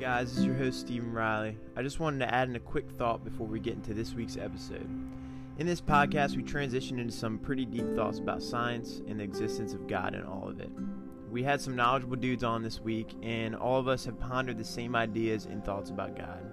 guys, is your host Stephen Riley. I just wanted to add in a quick thought before we get into this week's episode. In this podcast, we transition into some pretty deep thoughts about science and the existence of God and all of it. We had some knowledgeable dudes on this week, and all of us have pondered the same ideas and thoughts about God.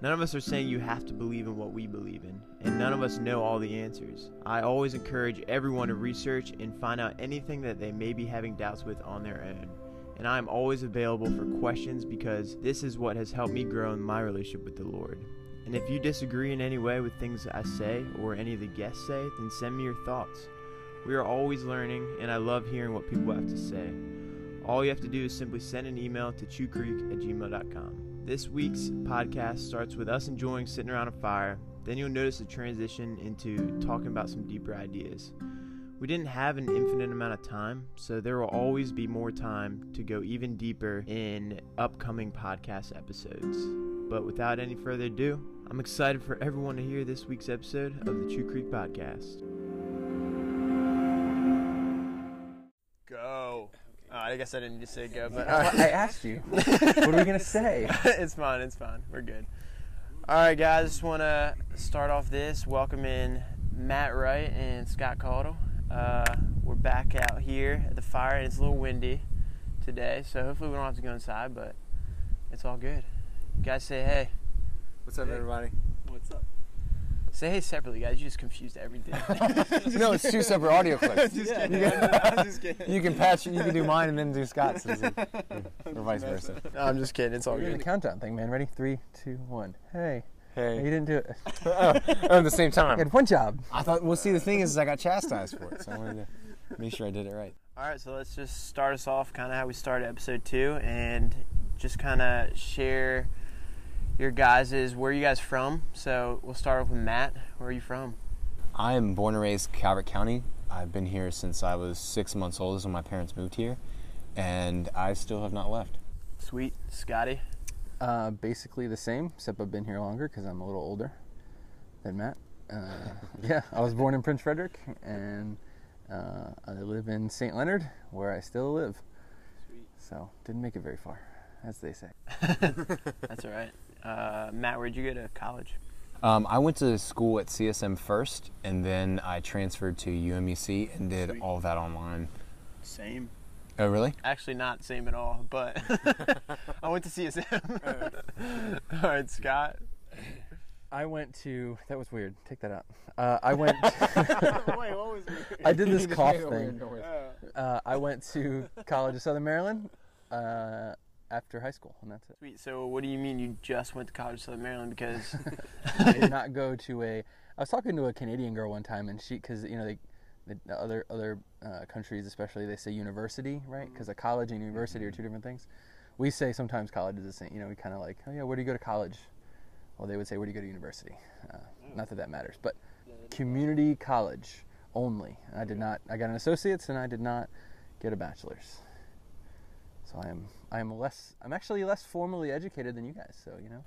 None of us are saying you have to believe in what we believe in, and none of us know all the answers. I always encourage everyone to research and find out anything that they may be having doubts with on their own and I am always available for questions because this is what has helped me grow in my relationship with the Lord. And if you disagree in any way with things I say or any of the guests say, then send me your thoughts. We are always learning, and I love hearing what people have to say. All you have to do is simply send an email to chewcreek at gmail.com. This week's podcast starts with us enjoying sitting around a fire. Then you'll notice a transition into talking about some deeper ideas. We didn't have an infinite amount of time, so there will always be more time to go even deeper in upcoming podcast episodes. But without any further ado, I'm excited for everyone to hear this week's episode of the Chew Creek Podcast. Go. Oh, I guess I didn't just say go, but I asked you. what are we gonna say? it's fine. It's fine. We're good. All right, guys. I just want to start off this. Welcome in Matt Wright and Scott Caudill. Uh, we're back out here at the fire, and it's a little windy today, so hopefully we don't have to go inside, but it's all good. You guys say hey. What's up, everybody? What's up? Say hey separately, guys. You just confused everything. no, it's two separate audio clips. Just you, kidding. can, you can patch, you can do mine and then do Scott's, or vice versa. no, I'm just kidding. It's all We're doing a good. countdown thing, man. Ready? Three, two, one. Hey. You didn't do it. oh, at the same You time. had one job. I thought. Well, see, the thing is, is I got chastised for it, so I wanted to make sure I did it right. All right, so let's just start us off kind of how we started episode two and just kind of share your guys' is where you guys from. So we'll start off with Matt. Where are you from? I am born and raised Calvert County. I've been here since I was six months old, is when my parents moved here, and I still have not left. Sweet. Scotty. Uh, basically the same, except I've been here longer because I'm a little older than Matt. Uh, yeah, I was born in Prince Frederick, and uh, I live in St. Leonard, where I still live. Sweet. So didn't make it very far, as they say. That's all right. Uh, Matt, where'd you go to college? Um, I went to school at CSM first, and then I transferred to UMUC and did Sweet. all of that online. Same. Oh, really? Actually, not same at all, but I went to see CSM. all right, Scott. I went to. That was weird. Take that out. Uh, I went. Wait, what was I did this cough made a weird thing. Uh, I went to College of Southern Maryland uh, after high school, and that's it. Sweet. So, what do you mean you just went to college of Southern Maryland? Because I did not go to a. I was talking to a Canadian girl one time, and she, because you know, they, the other other uh, countries, especially, they say university, right? Because a college and university are two different things. We say sometimes college is the same. You know, we kind of like, oh yeah, where do you go to college? Well, they would say, where do you go to university? Uh, not that that matters, but community college only. I did not. I got an associate's, and I did not get a bachelor's. So I am. I am less. I'm actually less formally educated than you guys. So you know.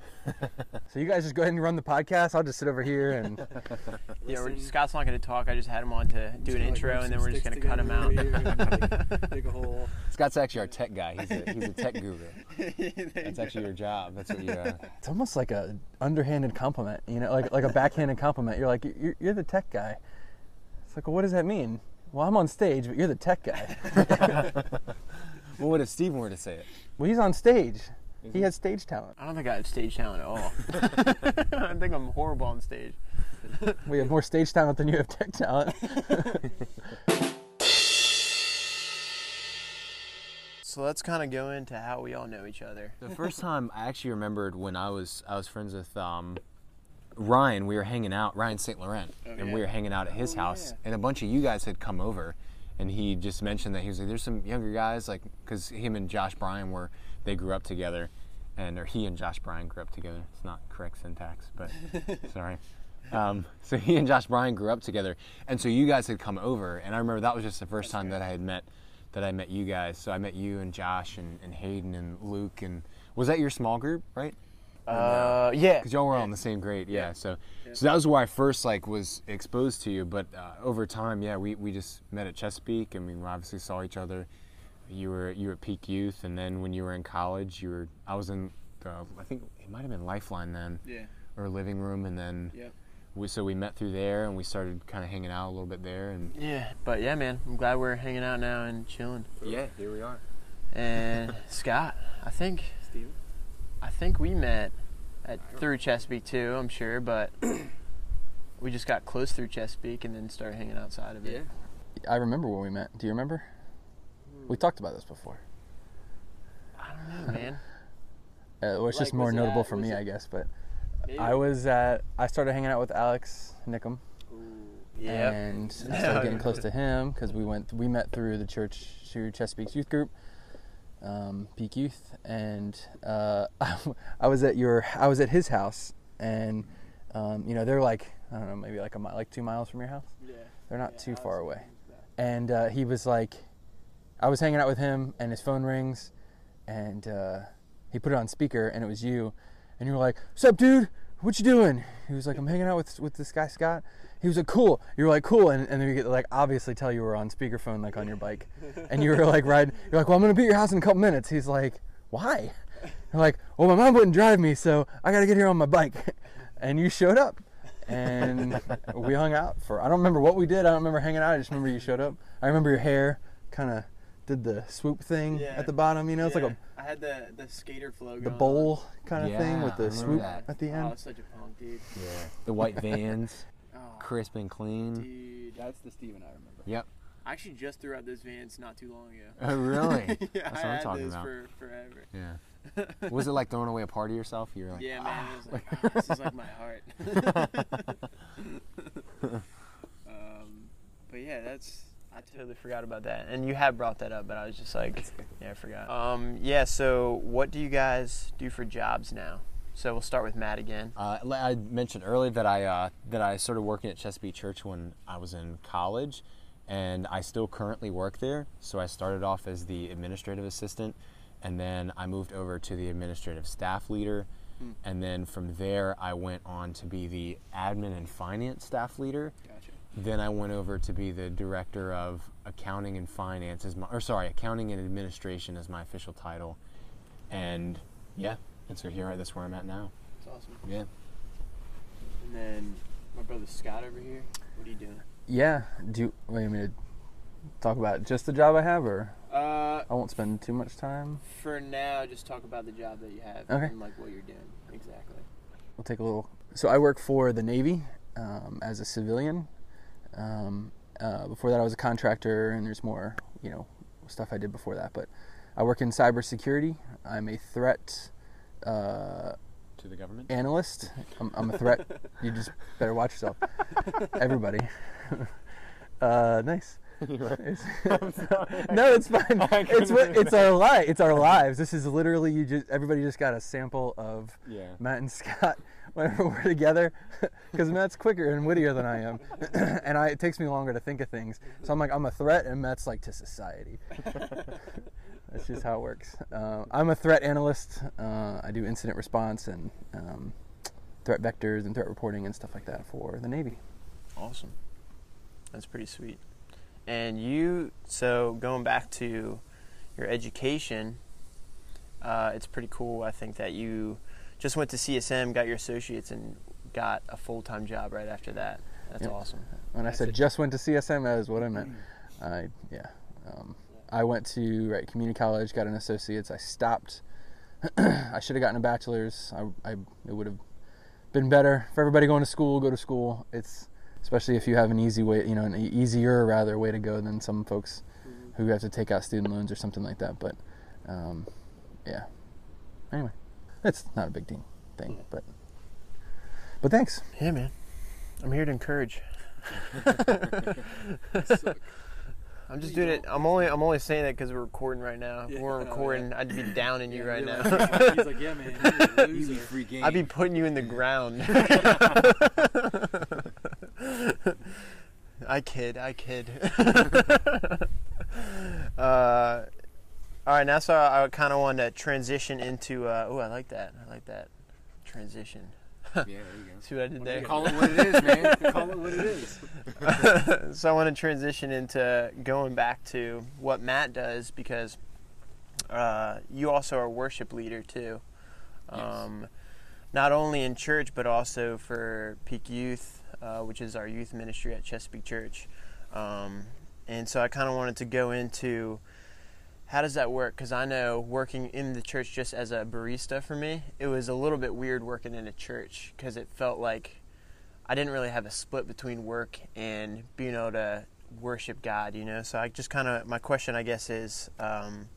so you guys just go ahead and run the podcast. I'll just sit over here and. yeah, we're, Scott's not going to talk. I just had him on to do an intro, and then we're just going to cut him out. Dig, dig a hole. Scott's actually our tech guy. He's a, he's a tech guru. That's actually your job. That's what you. Uh, It's almost like a underhanded compliment, you know, like like a backhanded compliment. You're like, you're, you're the tech guy. It's like, well, what does that mean? Well, I'm on stage, but you're the tech guy. Well, what if Steven were to say it? well, he's on stage. He has stage talent. I don't think I have stage talent at all. I think I'm horrible on stage. We have more stage talent than you have tech talent. So let's kind of go into how we all know each other. The first time I actually remembered when I was I was friends with um, Ryan. We were hanging out, Ryan St. Laurent, and we were hanging out at his house, and a bunch of you guys had come over, and he just mentioned that he was like, "There's some younger guys, like, because him and Josh Bryan were they grew up together, and or he and Josh Bryan grew up together. It's not correct syntax, but sorry." Um, so he and Josh Bryan grew up together, and so you guys had come over, and I remember that was just the first time that I had met that I met you guys. So I met you and Josh and, and Hayden and Luke, and was that your small group, right? Uh, yeah. Because y'all were all in the same grade, yeah. So, so that was where I first like was exposed to you. But uh, over time, yeah, we, we just met at Chesapeake, and we obviously saw each other. You were you were at Peak Youth, and then when you were in college, you were I was in the I think it might have been Lifeline then, Yeah. or living room, and then Yep. we so we met through there, and we started kind of hanging out a little bit there, and Yeah, but yeah, man, I'm glad we're hanging out now and chilling. yeah, here we are. And Scott, I think Steven? I think we met at through Chesapeake too. I'm sure, but we just got close through Chesapeake and then started hanging outside of it. Yeah. I remember where we met. Do you remember? We talked about this before. I don't know, man. Uh, well, it's just more was notable at- for me, it- I guess. But Maybe. I was at. I started hanging out with Alex Nickum, Yep. and I started getting close to him because we went. We met through the church, through Chesapeake's youth group, um, Peak Youth, and uh, I was at your. I was at his house, and um, you know they're like I don't know, maybe like a mi- like two miles from your house. Yeah. They're not Yeah, too I far away. and uh, he was like, I was hanging out with him, and his phone rings, and uh, he put it on speaker, and it was you, and you were like, "Sup, dude? What you doing?" He was like, "I'm hanging out with with this guy Scott." He was like, "Cool." You were like, "Cool," and and then you get like obviously tell you were on speakerphone like on your bike, and you were like riding. You're like, "Well, I'm gonna be at your house in a couple minutes." He's like, "Why?" You're like, "Well, my mom wouldn't drive me, so I gotta get here on my bike," and you showed up. and we hung out for I don't remember what we did. I don't remember hanging out. I just remember you showed up. I remember your hair kind of did the swoop thing Yeah. at the bottom. You know, it's like a I had the the skater flow. the bowl kind of thing with the swoop that. at the Oh, end. it's such a punk, dude. Yeah, the white vans, Oh, crisp and clean. dude. That's the Steven I remember. Yep. I actually just threw out those vans not too long ago. Oh, really? yeah, That's I what I'm had talking those about. for forever. Yeah. Was it like throwing away a part of yourself? You're like, yeah, man. It was like, "Ah, this is like my heart. um, but yeah, that's. I totally forgot about that, and you had brought that up, but I was just like, yeah, I forgot. Um, yeah. So, what do you guys do for jobs now? So we'll start with Matt again. Uh, I mentioned earlier that I uh, that I started working at Chesapeake Church when I was in college, and I still currently work there. So I started off as the administrative assistant, and then I moved over to the administrative staff leader, and then from there I went on to be the admin and finance staff leader. Gotcha. Then I went over to be the director of accounting and finance as my, or sorry, accounting and administration as my official title, and yeah, and so here that's where I'm at now. That's awesome. Yeah. And then my brother Scott over here. What are you doing? Yeah. Do you want me to talk about just the job I have, or Uh, I won't spend too much time? for now, just talk about the job that you have Okay. and like what you're doing exactly. We'll take a little. So I work for the Navy um, as a civilian. Um, uh, before that, I was a contractor, and there's more, you know, stuff I did before that. But I work in cybersecurity. I'm a threat uh, To the government. analyst. I'm, I'm a threat. you just better watch yourself. Everybody. uh, nice. It's- no, it's fine. It's what it's our li It's our lives. This is literally you just everybody just got a sample of Yeah. Matt and Scott whenever we're together because Matt's quicker and wittier than I am, and I it takes me longer to think of things. So I'm like I'm a threat, and Matt's like to society. That's just how it works. Uh, I'm a threat analyst. Uh, I do incident response and um, threat vectors and threat reporting and stuff like that for the Navy. Awesome. That's pretty sweet. And you, so going back to your education, uh, it's pretty cool. I think that you just went to CSM, got your associates, and got a full time job right after that. That's Yep. awesome. When I said just went to CSM, that is what I meant. I yeah. Um, I went to right community college, got an associate's. I stopped. I should have gotten a bachelor's. I, I it would have been better for everybody going to school. Go to school. It's especially if you have an easy way, you know, an e- easier rather way to go than some folks who have to take out student loans or something like that. But um, yeah. Anyway, it's not a big deal thing, but but thanks. Yeah, man. I'm here to encourage. I'm just doing it. I'm only I'm only saying that because we're recording right now. If we weren't recording, I'd be downing you right now. like- He's like, yeah, man. You're a loser. free game. I'd be putting you in the ground. I kid, I kid. uh, all right, now so I, kind of want to transition into. Uh, oh, I like that. I like that transition. yeah, there you See what I did there? Call it what it is, man. Call it what it is. so I want to transition into going back to what Matt does because uh, you also are a worship leader too. Um, Not only in church, but also for Peak Youth, uh, which is our youth ministry at Chesapeake Church. Um, and so I kind of wanted to go into how does that work? Because I know working in the church just as a barista for me, it was a little bit weird working in a church because it felt like I didn't really have a split between work and being able to worship God, you know? So I just kind of, my question, I guess, is um,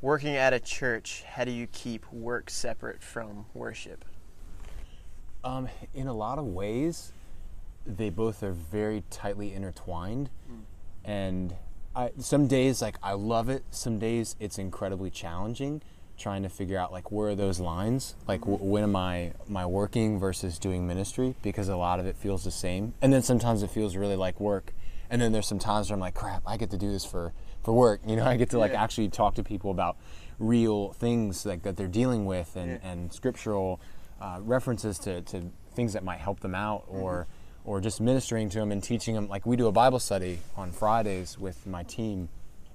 working at a church, how do you keep work separate from worship? Um, in a lot of ways, they both are very tightly intertwined, and I, some days like I love it. Some days it's incredibly challenging, trying to figure out like where are those lines? Like w- when am I I working versus doing ministry? Because a lot of it feels the same, and then sometimes it feels really like work, and then there's some times where I'm like, crap, I get to do this for for work. You know, I get to like Yeah. actually talk to people about real things like that they're dealing with and, Yeah. and scriptural uh, references to, to things that might help them out or or just ministering to them and teaching them like we do a bible study on fridays with my team.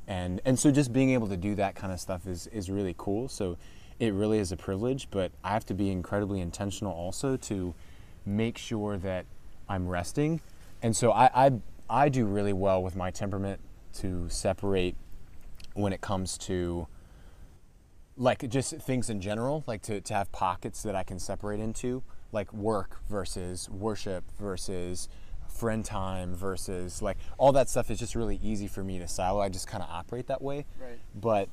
And and so just being able to do that kind of stuff is is really cool. So it really is a privilege but i have to be incredibly intentional also to make sure that i'm resting. And so i i, I do really well with my temperament to separate when it comes to like just things in general like to, to have pockets that i can separate into like work versus worship versus friend time versus like all that stuff is just really easy for me to silo. I just kind of operate that way. Right. but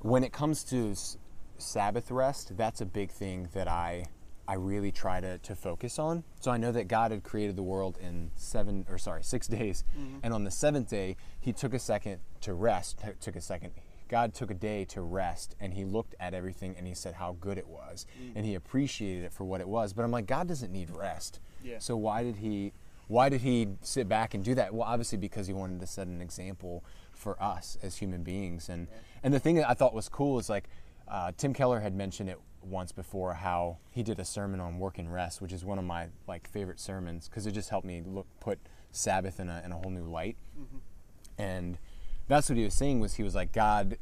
when it comes to s- sabbath rest that's a big thing that i i really try to, to focus on. So i know that god had created the world in seven or sorry six days. Mm-hmm. And on the seventh day he took a second to rest t- took a second god took a day to rest and he looked at everything and he said how good it was and he appreciated it for what it was. But i'm like god doesn't need rest. Yeah. so why did he why did he sit back and do that? Well obviously because he wanted to set an example for us as human beings. And and the thing that i thought was cool is like uh, tim keller had mentioned it once before how he did a sermon on work and rest which is one of my like favorite sermons because it just helped me look put sabbath in a, in a whole new light. And that's what he was saying was he was like god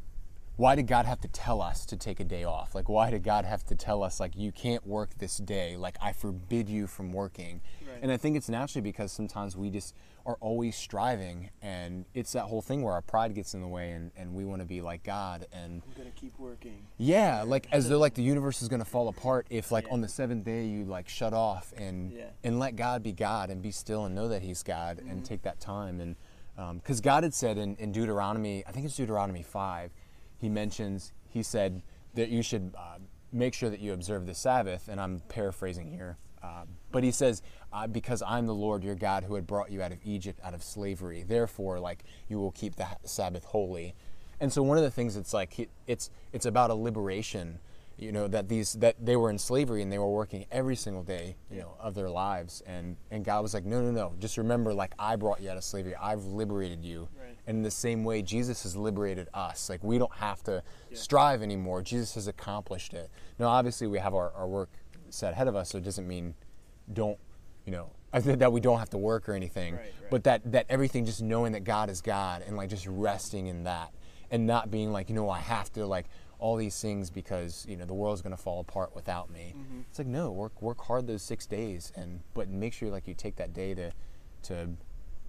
why did god have to tell us to take a day off like why did god have to tell us like you can't work this day like i forbid you from working Right. and i think it's naturally because sometimes we just are always striving and it's that whole thing where our pride gets in the way and, and we want to be like god and I'm to keep working. yeah like as though like the universe is going to fall apart if like Yeah. on the seventh day you like shut off and Yeah. and let god be god and be still and know that he's god Mm-hmm. and take that time and because god had said in, in deuteronomy i think it's deuteronomy 5 he mentions he said that you should uh, make sure that you observe the sabbath and i'm paraphrasing here uh, but he says uh, because i'm the lord your god who had brought you out of egypt out of slavery. Therefore like you will keep the sabbath holy. And so one of the things it's like it's it's about a liberation you know that these that they were in slavery and they were working every single day you know of their lives. And and god was like no no no. Just remember like i brought you out of slavery. I've liberated you. Right. and in the same way jesus has liberated us. Like we don't have to strive anymore. Jesus has accomplished it. Now obviously we have our, our work set ahead of us so it doesn't mean don't you know that we don't have to work or anything. Right, right. but that that everything just knowing that god is god and like just resting in that and not being like you know i have to like all these things because you know the world's going to fall apart without me it's like no work work hard those six days and but make sure like you take that day to to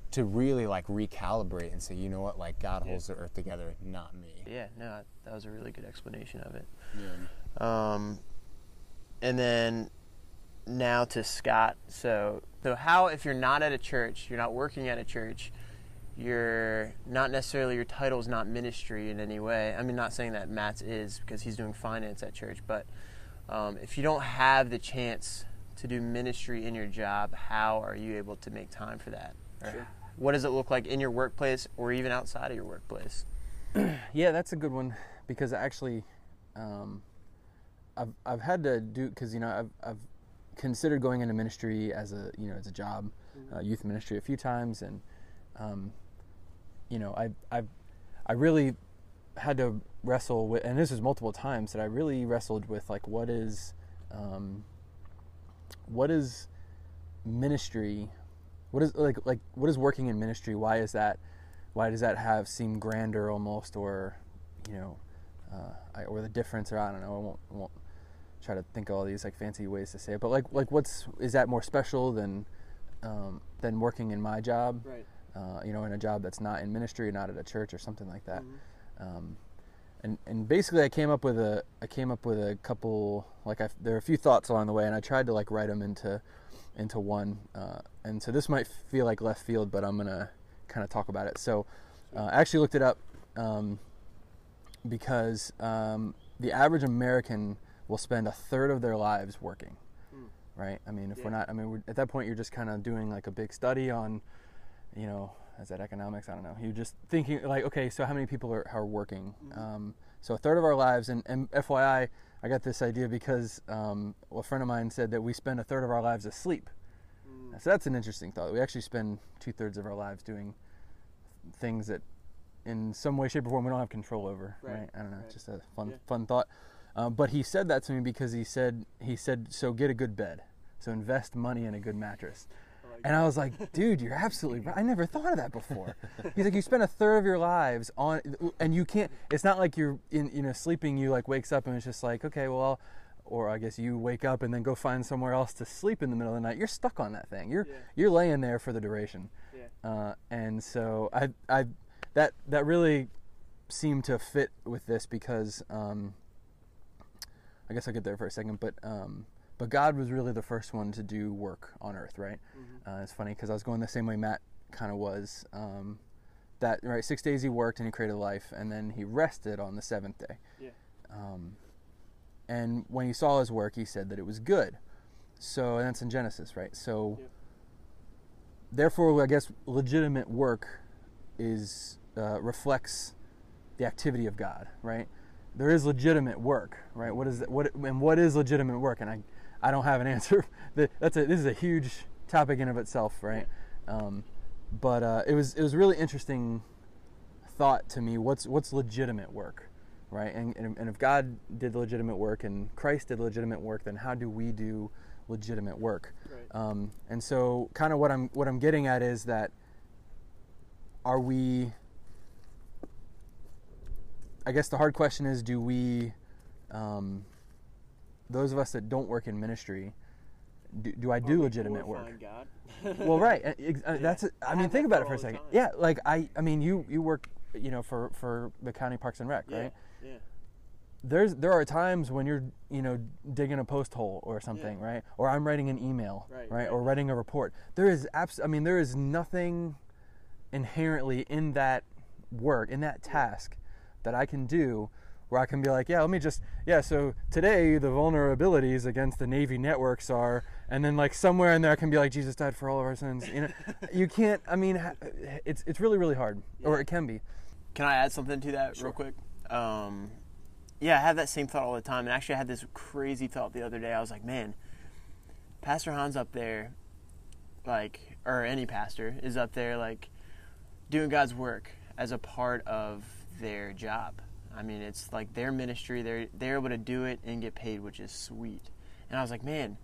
to really like recalibrate and say you know what like god holds the earth together not me Yeah, no, that was a really good explanation of it. Yeah. Um, and then now to Scott. So, so how if you're not at a church, you're not working at a church, you're not necessarily your title is not ministry in any way. I mean, not saying that Matt's is because he's doing finance at church, but um, if you don't have the chance to do ministry in your job, how are you able to make time for that? Sure. What does it look like in your workplace or even outside of your workplace? Yeah, that's a good one because actually, um, I've I've had to do because you know I've I've considered going into ministry as a you know as a job, uh, youth ministry a few times, and um, you know I I I really had to wrestle with, and this was multiple times that I really wrestled with like what is um, what is ministry what is like like what is working in ministry why is that why does that have seem grander almost or you know uh, I, or the difference or i don't know i won't, won't try to think of all these like fancy ways to say it. But like like what's is that more special than um, than working in my job? Right. Uh, you know, in a job that's not in ministry, not at a church or something like that. Mhm. Um, and and basically, I came up with a I came up with a couple like I, there are a few thoughts along the way, and I tried to like write them into into one. Uh, and so this might feel like left field, but I'm gonna kind of talk about it. So uh, I actually looked it up um, because um, the average American will spend a third of their lives working. Hmm. Right. I mean, if we're not, I mean, we're, at that point, you're just kind of doing like a big study on, you know, is that economics? I don't know. You're just thinking like, okay, so how many people are, are working? Mhm. Um, so a third of our lives, and, and FYI, I got this idea because um, well, a friend of mine said that we spend a third of our lives asleep. Mm. So that's an interesting thought. We actually spend two thirds of our lives doing things that, in some way, shape, or form, we don't have control over. Right? Right, I don't know. right. Just a fun, Yeah. fun thought. Um, but he said that to me because he said he said so get a good bed, so invest money in a good mattress. And I was like, dude, you're absolutely right. I never thought of that before. He's like, you spend a third of your lives on, and you can't. It's not like you're in, you know, sleeping. You like wakes up and it's just like, okay, well, I'll, or I guess you wake up and then go find somewhere else to sleep in the middle of the night. You're stuck on that thing. You're Yeah. you're laying there for the duration. Yeah. Uh, and so I I that that really seemed to fit with this because um, I guess I'll get there for a second, but um, but God was really the first one to do work on earth, right? Mhm. Uh, it's funny because I was going the same way Matt kind of was. Um, that right, six days he worked and he created life, and then he rested on the seventh day. Yeah. Um, and when he saw his work, he said that it was good. So and that's in Genesis, right? So Yep. therefore, I guess legitimate work is uh, reflects the activity of God, right? There is legitimate work, right? What is that, what and what is legitimate work? And I, I don't have an answer. That's a this is a huge topic in of itself, right? Um, but uh, it was it was really interesting thought to me. What's what's legitimate work, right? And, and and if God did legitimate work and Christ did legitimate work, then how do we do legitimate work? Right. Um, and so, kind of what I'm what I'm getting at is that are we? I guess the hard question is: Do we, um, those of us that don't work in ministry, do, do I do legitimate work? Well, right. uh, uh, That's. I I mean, think about it for a second. Yeah, like I. I mean, you you work, you know, for for the county parks and rec, Yeah. right? Yeah. There's there are times when you're you know digging a post hole or something, Yeah. right? Or I'm writing an email, Right, right? right. Or writing a report. There is abs. I mean, there is nothing inherently in that work in that task that I can do where I can be like, yeah, let me just, yeah, so today the vulnerabilities against the Navy networks are, and then like somewhere in there I can be like, Jesus died for all of our sins. You know, you can't, I mean, it's, it's really, really hard, or it can be. Can I add something to that real quick? Um, yeah, I have that same thought all the time. And actually, I had this crazy thought the other day. I was like, man, Pastor Hans up there, like, or any pastor is up there, like, doing God's work as a part of their job. I mean, it's like their ministry. They're they're able to do it and get paid, which is sweet. And I was like, man,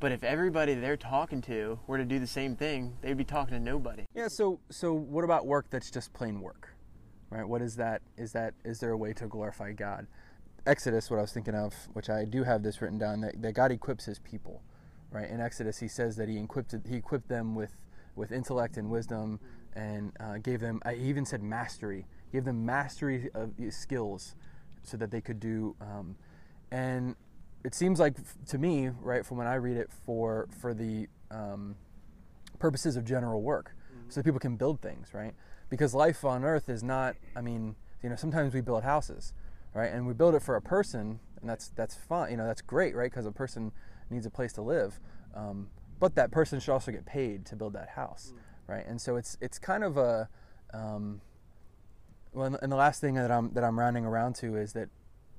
but if everybody they're talking to were to do the same thing, they'd be talking to nobody. Yeah, so, so what about work that's just plain work, right? What is that? Is that, is there a way to glorify God? Exodus, what I was thinking of, which I do have this written down, that, that God equips his people, right? In Exodus, he says that he equipped, he equipped them with, with intellect and wisdom and uh, gave them, I even said mastery, gave them mastery of skills so that they could do, um, and it seems like to me, right, from when I read it, for, for the um, purposes of general work so that people can build things, right? Because life on earth is not, I mean, you know, sometimes we build houses, right? And we build it for a person, and that's that's fine, you know, that's great, right? Because a person needs a place to live. Um, but that person should also get paid to build that house, right? And so it's it's kind of a um, well, and- the last thing that I'm that I'm rounding around to is that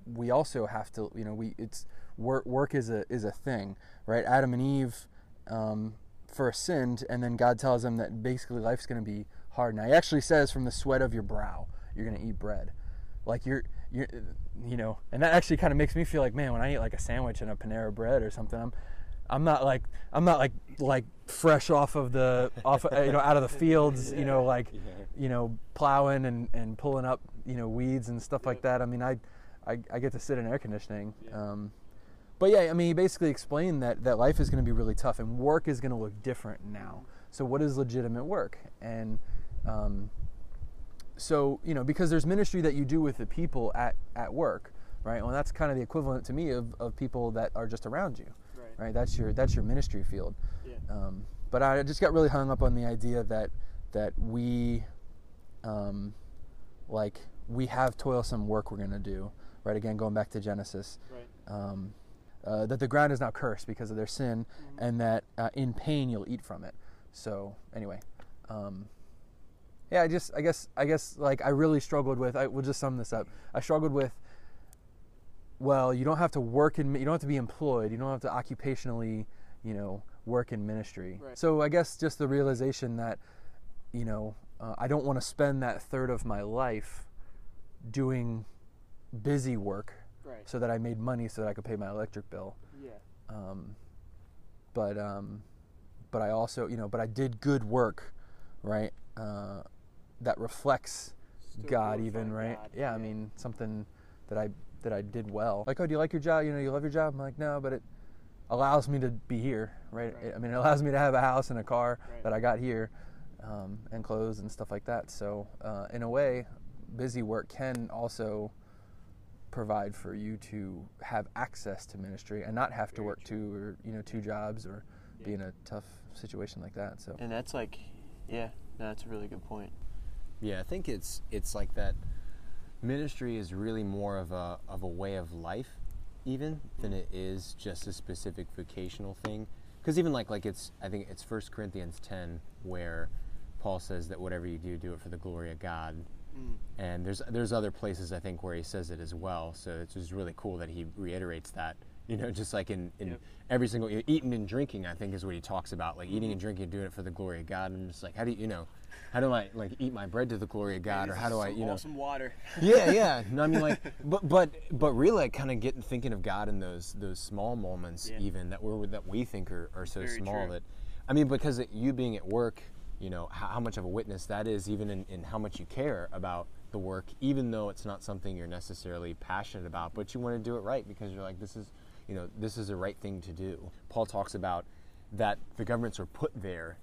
we also have to, you know, we it's work work is a is a thing, right? Adam and Eve um, first sinned, and then God tells them that basically life's going to be hard. Now He actually says, "From the sweat of your brow, you're going to eat bread." Like you're you're you know, and that actually kind of makes me feel like, man, when I eat like a sandwich and a Panera bread or something, I'm I'm not like I'm not like like fresh off of the off uh, you know out of the fields, you know, like you know plowing and and pulling up you know weeds and stuff like that. I mean, I I, I get to sit in air conditioning. Yeah. Um, but yeah, I mean, he basically explained that that life is going to be really tough and work is going to look different now. So what is legitimate work? And um, so you know, because there's ministry that you do with the people at at work, right? Well, that's kind of the equivalent to me of, of people that are just around you, Right. That's your that's your ministry field. Yeah. Um, but I just got really hung up on the idea that that we, um, like we have toilsome work we're gonna do, right? Again, going back to Genesis, Right. um, uh, that the ground is now cursed because of their sin, Mhm. and that uh, in pain you'll eat from it. So anyway, um, yeah, I just I guess I guess like I really struggled with. I will just sum this up. I struggled with. Well, you don't have to work in. You don't have to be employed. You don't have to occupationally, you know, work in ministry. Right. So I guess just the realization that, you know, uh, I don't want to spend that third of my life doing busy work Right. so that I made money so that I could pay my electric bill. Yeah. Um, but um, but I also you know but I did good work, right? Uh, that reflects Still God even right? God, Yeah, I mean something that I that I did well. Like oh, do you like your job? You know, you love your job. I'm like no, but it allows me to be here, right? Right. I mean, it allows me to have a house and a car Right. that I got here, um, and clothes and stuff like that. So uh, in a way, busy work can also provide for you to have access to ministry and not have to Very work two or you know two jobs or be in a tough situation like that. So And that's like, yeah, no, that's a really good point. Yeah, I think it's it's like that. Ministry is really more of a of a way of life, even than it is just a specific vocational thing. Because even like like it's I think it's First Corinthians ten where Paul says that whatever you do, do it for the glory of God. Mm. And there's there's other places I think where he says it as well. So it's just really cool that he reiterates that. You know, just like in, in Yep. every single eating and drinking, I think is what he talks about. Like eating and drinking, doing it for the glory of God. And just like, how do you, you know, how do I like eat my bread to the glory of God, or how do I, you know, Some water. yeah, yeah. No, I mean, like, but but but really, like, kind of getting thinking of God in those those small moments, Yeah. even that we're that we think are, are so Very small true. that, I mean, because it, you being at work, you know, how, how much of a witness that is, even in, in how much you care about the work, even though it's not something you're necessarily passionate about, but you want to do it right because you're like, this is, you know, this is the right thing to do. Paul talks about that the governments are put there.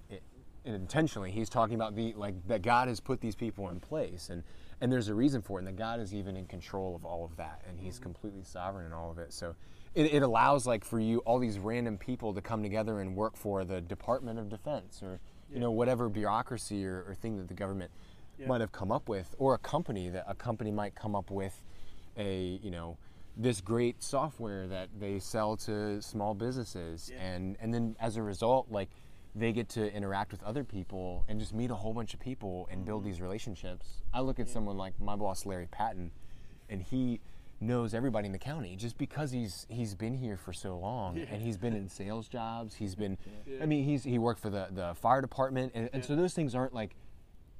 Intentionally, he's talking about the like that God has put these people in place, and and there's a reason for it, and that God is even in control of all of that, and He's mm-hmm. completely sovereign in all of it. So it, it allows like for you all these random people to come together and work for the Department of Defense or you know whatever bureaucracy or, or thing that the government Yeah. might have come up with, or a company that a company might come up with a you know this great software that they sell to small businesses Yeah. and and then as a result like they get to interact with other people and just meet a whole bunch of people and build these relationships i look at someone like my boss larry patton and he knows everybody in the county just because he's he's been here for so long Yeah. and he's been in sales jobs he's been Yeah. i mean he's he worked for the the fire department and, and so those things aren't like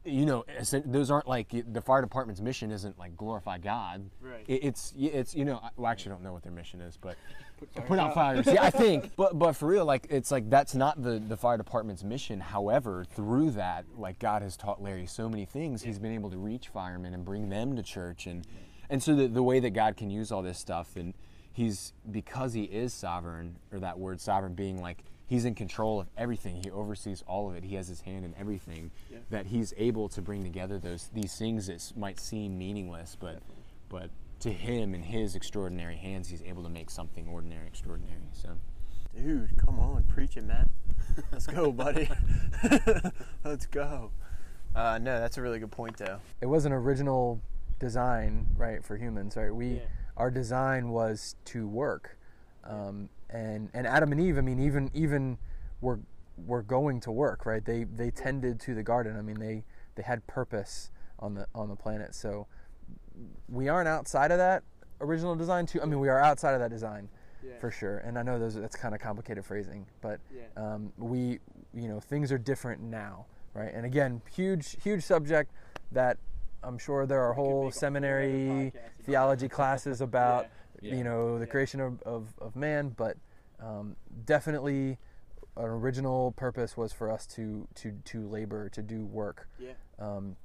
you know, those aren't like the fire department's mission isn't like glorify God. Right. It's it's you know, I- well, actually, I don't know what their mission is, but Put put, out out. fires. yeah, I think. But but for real, like it's like that's not the the fire department's mission. However, through that, like God has taught Larry so many things. He's been able to reach firemen and bring them to church, and and so the the way that God can use all this stuff, and He's because He is sovereign, or that word sovereign being like. He's in control of everything. He oversees all of it. He has his hand in everything. Yeah. That he's able to bring together those these things that might seem meaningless, but but to him in his extraordinary hands, he's able to make something ordinary extraordinary. So Dude, come on, preach it, man. Let's go, buddy. Let's go. Uh, no, that's a really good point, though. it was an original design, right, for humans, right? We Yeah. our design was to work, um, and and Adam and Eve. I mean, even even were were going to work, right? They they tended to the garden. I mean, they they had purpose on the on the planet. So we aren't outside of that original design. Too. I mean, we are outside of that design Yeah. for sure. And I know those that's kind of complicated phrasing, but Yeah. um, we you know things are different now, right? And again, huge huge subject that I'm sure there are whole make whole other seminary about theology classes about Yeah. you know the creation of, of, of man, but um, definitely an original purpose was for us to to to labor to do work. Yeah. Um.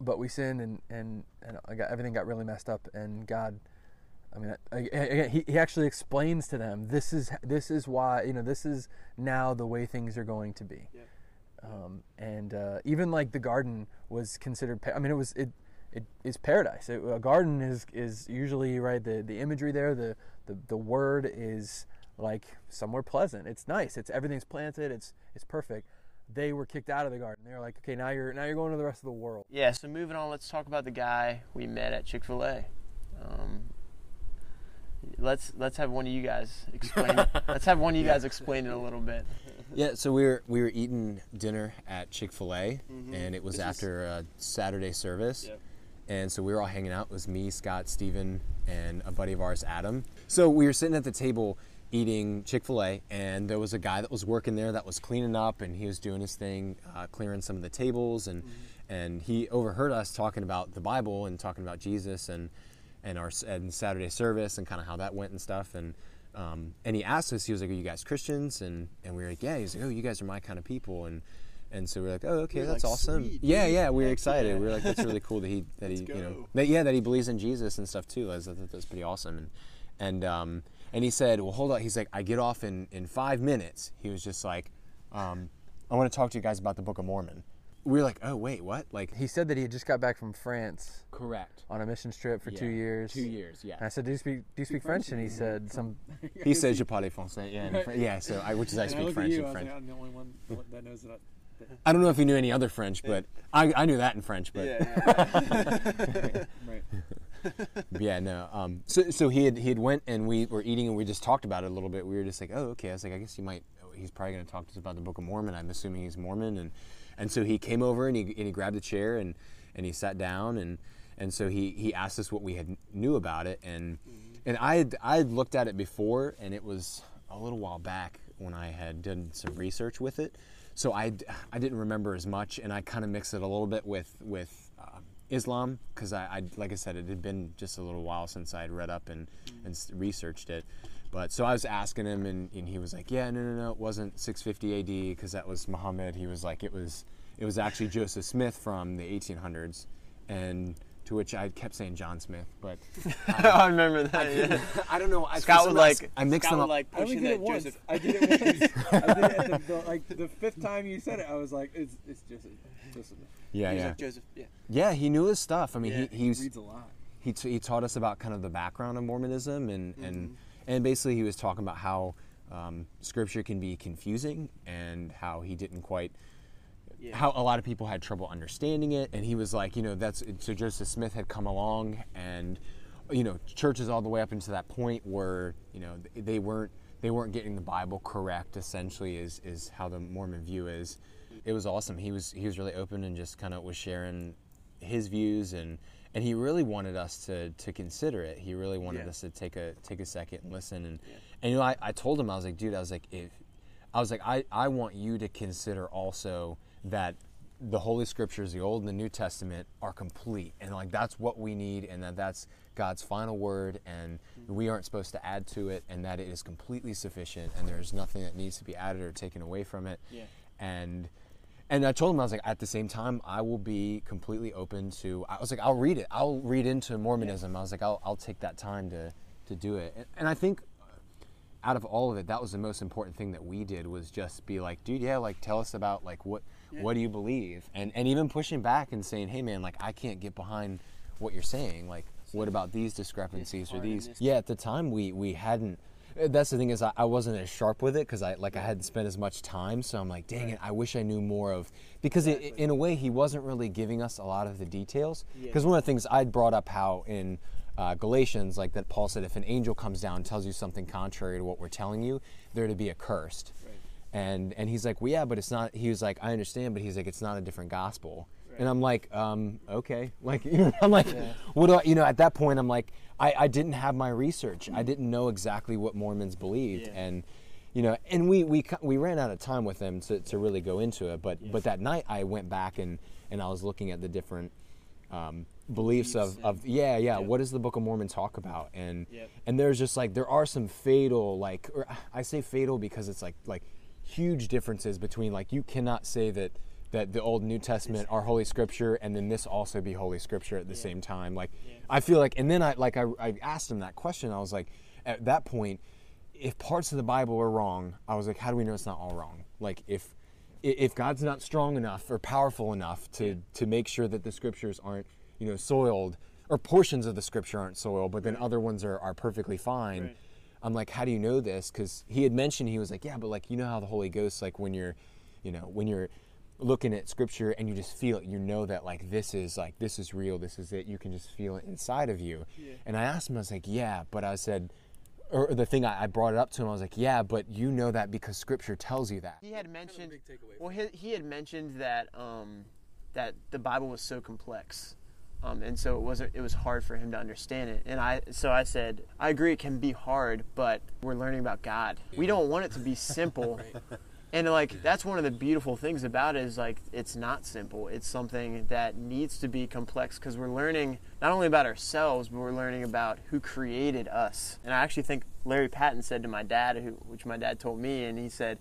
But we sinned and and and I got, everything got really messed up, and God I mean, again, he, he actually explains to them this is this is why you know this is now the way things are going to be. Yep. Um, and uh, even like the garden was considered. I mean, it was it it is paradise. It, a garden is is usually right. The the imagery there, the the the word is like somewhere pleasant. It's nice. It's everything's planted. It's it's perfect. They were kicked out of the garden. They were like, okay, now you're now you're going to the rest of the world. Yeah, so moving on, let's talk about the guy we met at Chick Fil A. Um, let's let's have one of you guys explain. let's have one of you guys explain it a little bit. Yeah, so we were we were eating dinner at Chick Fil A, Mhm. and it was This is- after a Saturday service, Yep. and so we were all hanging out. It was me, Scott, Steven, and a buddy of ours, Adam. So we were sitting at the table eating Chick Fil A, and there was a guy that was working there that was cleaning up, and he was doing his thing, uh, clearing some of the tables, and and he overheard us talking about the Bible and talking about Jesus and and our and Saturday service and kind of how that went and stuff, and. Um, and he asked us, he was like, "Are you guys Christians?" And and we were like, "Yeah." He's like, "Oh, you guys are my kind of people." And and so we are like, "Oh, okay, We that's like, awesome." "Sweet, yeah, yeah, we were excited. yeah. We were like, "That's really cool that he that he you know that, yeah that he believes in Jesus and stuff too." I thought that was pretty awesome. And and um, and he said, "Well, hold on." He's like, "I get off in in five minutes." He was just like, um, "I want to talk to you guys about the Book of Mormon." We were like, "Oh, wait, what?" Like, He said that he had just got back from France correct. on a mission trip for two Yeah, years. Two years, yeah. And I said, "Do you speak Do you speak French?" And he said, "Some." He said, "Je parle français." Yeah, in Fr- yeah. So I, which is I And speak look at French you, and I was French. like, I'm the only one that knows that. I don't know if he knew any other French, but I, I knew that in French. But yeah. right. yeah, no. Um, so so he had he had went and we were eating and we just talked about it a little bit. We were just like, oh, okay. I was like, I guess he might. He's probably going to talk to us about the Book of Mormon. I'm assuming he's Mormon, and and so he came over and he and he grabbed a chair and and he sat down and and so he he asked us what we had knew about it and and I had I had looked at it before and it was a little while back when I had done some research with it. So I, I didn't remember as much, and I kind of mixed it a little bit with with Islam because I, I like I said it had been just a little while since I had read up and and researched it. But so I was asking him, and, and he was like, "Yeah, no, no, no, it wasn't 650 AD because that was Muhammad." He was like, "It was it was actually Joseph Smith from the 1800s," and to which I kept saying John Smith, but I remember that. Yeah. I don't know. I, Scott for would like- I mixed Scott them up. like I only did that it once. Joseph. I did it once. I did it at the, the, like the fifth time you said it. I was like, it's it's Joseph. Joseph. yeah, He was yeah, like Joseph. Yeah. Yeah. He knew his stuff. I mean, Yeah, he he's reads a lot. he, t- he taught us about kind of the background of Mormonism and Mm-hmm. and and basically he was talking about how um, scripture can be confusing and how he didn't quite Yeah. how a lot of people had trouble understanding it and he was like you know that's so Joseph Smith had come along and you know churches all the way up into that point were you know they weren't they weren't getting the Bible correct essentially is is how the Mormon view is it was awesome he was he was really open and just kind of was sharing his views and and he really wanted us to to consider it he really wanted Yeah. us to take a take a second and listen and Yeah. and you know I, I told him I was like dude I was like if I was like I, I want you to consider also that the holy scriptures the old and the new testament are complete and like that's what we need and that that's god's final word and we aren't supposed to add to it and that it is completely sufficient and there's nothing that needs to be added or taken away from it Yeah. and and I told him I was like, at the same time, I will be completely open to. I was like, I'll read it. I'll read into Mormonism. I was like, I'll, I'll take that time to to do it. And, and I think uh, out of all of it, that was the most important thing that we did was just be like, dude, yeah, like tell us about like what what do you believe, and and even pushing back and saying, hey man, like I can't get behind what you're saying. Like, what about these discrepancies or these? Yeah, at the time we we hadn't. That's the thing is I, I wasn't as sharp with it because I like I hadn't spent as much time. So I'm like, dang it, I wish I knew more of because it, in a way he wasn't really giving us a lot of the details. Yeah. Because one of the things I'd brought up how in uh, Galatians, like that Paul said, if an angel comes down and tells you something contrary to what we're telling you, they're to be accursed. Right. And and he's like, well, yeah, but it's not. He was like, I understand, but he's like, it's not a different gospel. And I'm like, um, okay, like you know, I'm like, what do I, you know? At that point, I'm like, I, I didn't have my research. I didn't know exactly what Mormons believed, Yeah. and you know, and we we we ran out of time with them to, to really go into it. But but that night, I went back and and I was looking at the different um, beliefs of, Beliefs of yeah yeah what does the Book of Mormon talk about and Yep. and there's just like there are some fatal like or I say fatal because it's like like huge differences between like you cannot say that that the Old New Testament are Holy Scripture, and then this also be Holy Scripture at the same time. Like, I feel like, and then I like I, I asked him that question. I was like, at that point, if parts of the Bible are wrong, I was like, how do we know it's not all wrong? Like, if if God's not strong enough or powerful enough to to make sure that the Scriptures aren't you know soiled or portions of the Scripture aren't soiled, but then other ones are are perfectly fine. Right. I'm like, how do you know this? Because he had mentioned he was like, yeah, but like you know how the Holy Ghost, like when you're, you know, when you're looking at Scripture and you just feel it, you know that like this is like this is real, this is it. You can just feel it inside of you. And I asked him, I was like, yeah, but I said, or the thing I, I brought it up to him, I was like, yeah, but you know that because Scripture tells you that. He had mentioned. big takeaway Well, he, he had mentioned that um, that the Bible was so complex, um, and so it wasn't. It was hard for him to understand it. And I, so I said, I agree, it can be hard, but we're learning about God. We don't want it to be simple. And like that's one of the beautiful things about it is like it's not simple. It's something that needs to be complex because we're learning not only about ourselves, but we're learning about who created us. And I actually think Larry Patton said to my dad, who, which my dad told me, and he said,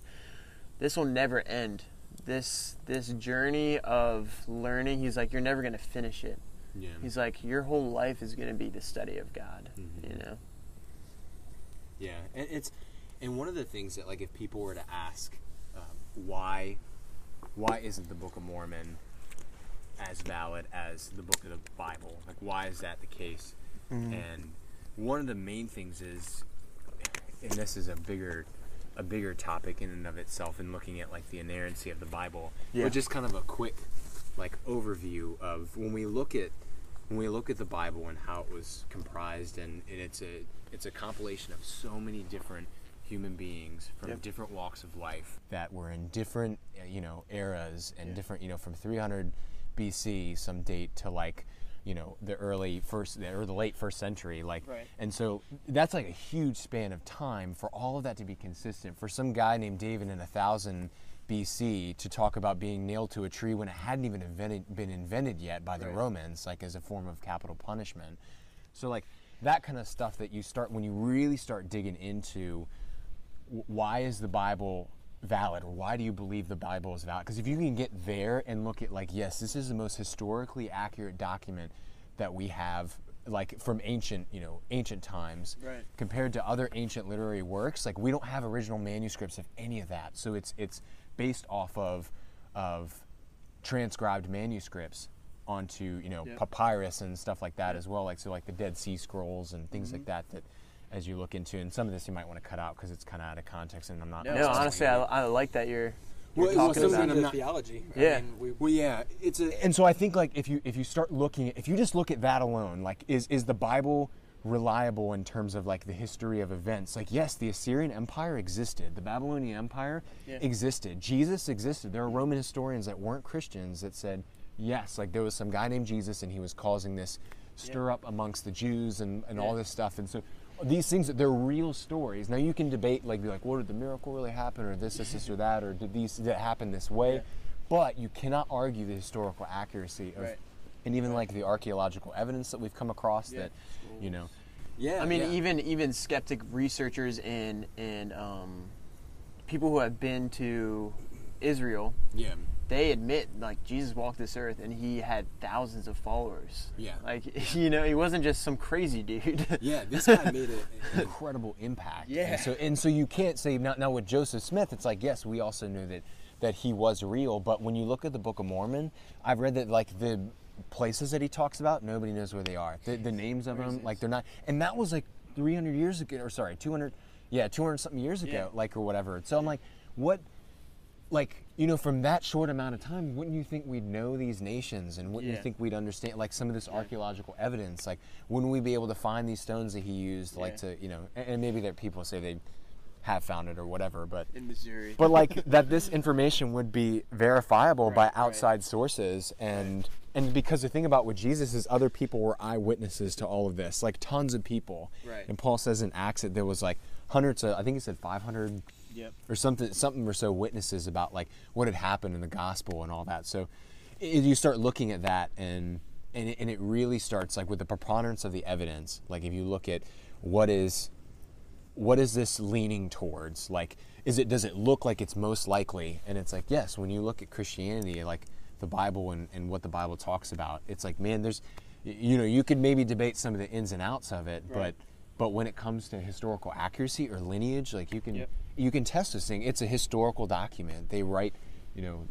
"This will never end. This this journey of learning. He's like, you're never gonna finish it. Yeah. He's like, your whole life is gonna be the study of God. Mhm. You know." Yeah, and it's and one of the things that like if people were to ask why why isn't the Book of Mormon as valid as the book of the Bible? Like why is that the case? Mm-hmm. And one of the main things is, and this is a bigger a bigger topic in and of itself in looking at like the inerrancy of the Bible, Yeah. but just kind of a quick like overview of when we look at when we look at the Bible and how it was comprised, and, and it's a it's a compilation of so many different human beings from Yep. different walks of life that were in different uh, you know eras and different you know from 300 BC some date to like you know the early first or the late first century like Right. and so that's like a huge span of time for all of that to be consistent for some guy named David in a thousand BC to talk about being nailed to a tree when it hadn't even invented, been invented yet by the Right. Romans, like as a form of capital punishment. So like that kind of stuff that you start when you really start digging into why is the Bible valid or why do you believe the Bible is valid? Because if you can get there and look at like yes, this is the most historically accurate document that we have like from ancient, you know, ancient times Right. compared to other ancient literary works, like we don't have original manuscripts of any of that. So it's it's based off of of transcribed manuscripts onto you know Yeah. papyrus and stuff like that as well. Like so, like the Dead Sea Scrolls and things Mm-hmm. like that. That as you look into, and some of this you might want to cut out because it's kind of out of context, and I'm not. No, honestly, I. I like that you're. You're well, talking some of about them not- theology. Yeah. I mean, we, Well, yeah, it's a, and so I think like if you if you start looking, if you just look at that alone, like is is the Bible reliable in terms of like the history of events? Like yes, the Assyrian Empire existed, the Babylonian Empire Yeah. existed, Jesus existed. There are Roman historians that weren't Christians that said yes, like there was some guy named Jesus and he was causing this stir up amongst the Jews and, and all this stuff, and so. These things, they're real stories. Now you can debate, like, be like, "Well, did the miracle really happen, or this, this, this, or that, or did these did it happen this way?" Yeah. But you cannot argue the historical accuracy of, Right. and even like the archaeological evidence that we've come across Yeah. that, you know. Yeah. I mean, yeah. even even skeptic researchers and and um, people who have been to Israel, Yeah. They admit like Jesus walked this earth and he had thousands of followers. Yeah. Like you know, he wasn't just some crazy dude. Yeah, this guy made a, an incredible impact. Yeah. And so and so you can't say now, now with Joseph Smith, it's like yes, we also knew that that he was real, but when you look at the Book of Mormon, I've read that like the places that he talks about, nobody knows where they are. The, the names of them, like they're not, and that was like 300 years ago, or sorry, 200, yeah, 200 something years ago, Yeah. like or whatever. So I'm like, what? Like you know from that short amount of time wouldn't you think we'd know these nations and wouldn't you think we'd understand like some of this archaeological evidence like wouldn't we be able to find these stones that he used like to you know and, and maybe that people say they have found it or whatever but In Missouri. but like that this information would be verifiable by Right, right. outside sources and and because the thing about with Jesus is other people were eyewitnesses to all of this like tons of people Right. and Paul says in Acts that there was like hundreds of I think he said 500 Yep. or something something or so witnesses about like what had happened in the gospel and all that so i you start looking at that and and it, and it really starts like with the preponderance of the evidence like if you look at what is what is this leaning towards like is it does it look like it's most likely? And it's like yes, when you look at Christianity, like the Bible and, and what the Bible talks about, it's like man, there's you know you could maybe debate some of the ins and outs of it, Right. but but when it comes to historical accuracy or lineage, like you can Yep. you can test this thing. It's a historical document. They write, you know,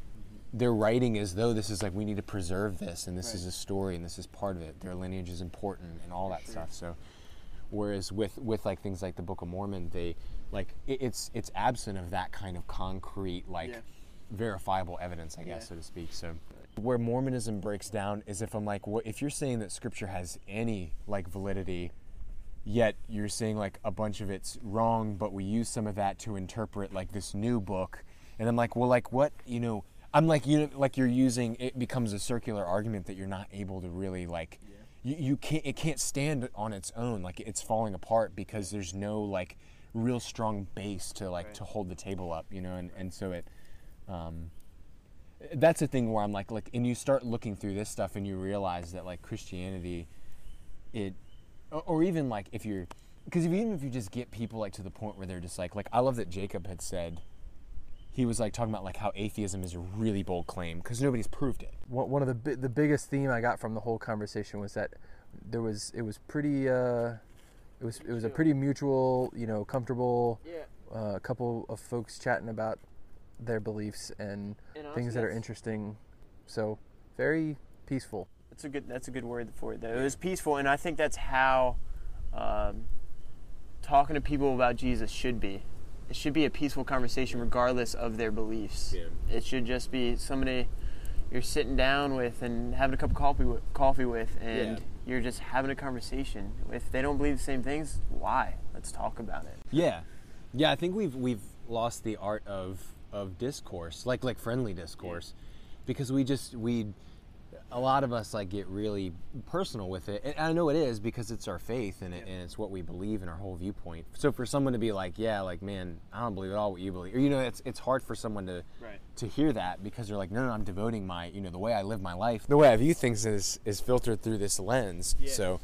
they're writing as though this is like we need to preserve this and this Right. is a story and this is part of it. Their lineage is important and all that sure. stuff. So whereas with with like things like the Book of Mormon, they like it, it's it's absent of that kind of concrete like Yeah. verifiable evidence, I guess, Yeah. so to speak. So where Mormonism breaks down is if I'm like, what if you're saying that Scripture has any like validity, yet you're saying like a bunch of it's wrong, but we use some of that to interpret like this new book, and I'm like, well, like what you know. I'm like you know, like you're using it becomes a circular argument that you're not able to really like you, you can't it can't stand on its own like it's falling apart because there's no like real strong base to like Right. to hold the table up you know and, and so it um, that's the thing where I'm like like and you start looking through this stuff and you realize that like Christianity it or, or even like if you're because even if you just get people like to the point where they're just like like I love that Jacob had said he was like talking about like how atheism is a really bold claim because nobody's proved it. One one of the bi- the biggest theme I got from the whole conversation was that there was it was pretty uh, it was it was a pretty mutual you know comfortable Yeah. uh, couple of folks chatting about their beliefs and And things that are interesting. So very peaceful That's a good. That's a good word for it. Though it was peaceful, and I think that's how um, talking to people about Jesus should be. It should be a peaceful conversation, regardless of their beliefs. Yeah. It should just be somebody you're sitting down with and having a cup of coffee with, coffee with, and Yeah. you're just having a conversation. If they don't believe the same things, why? Let's talk about it. Yeah, yeah. I think we've we've lost the art of of discourse, like like friendly discourse, because we just we a lot of us like get really personal with it. And I know it is because it's our faith and, it, and it's what we believe in our whole viewpoint. So for someone to be like, yeah, like man, I don't believe at all what you believe, or you know, it's it's hard for someone to Right. to hear that because they're like, no, no, I'm devoting my, you know, the way I live my life, the way I view things is is filtered through this lens. Yeah. So,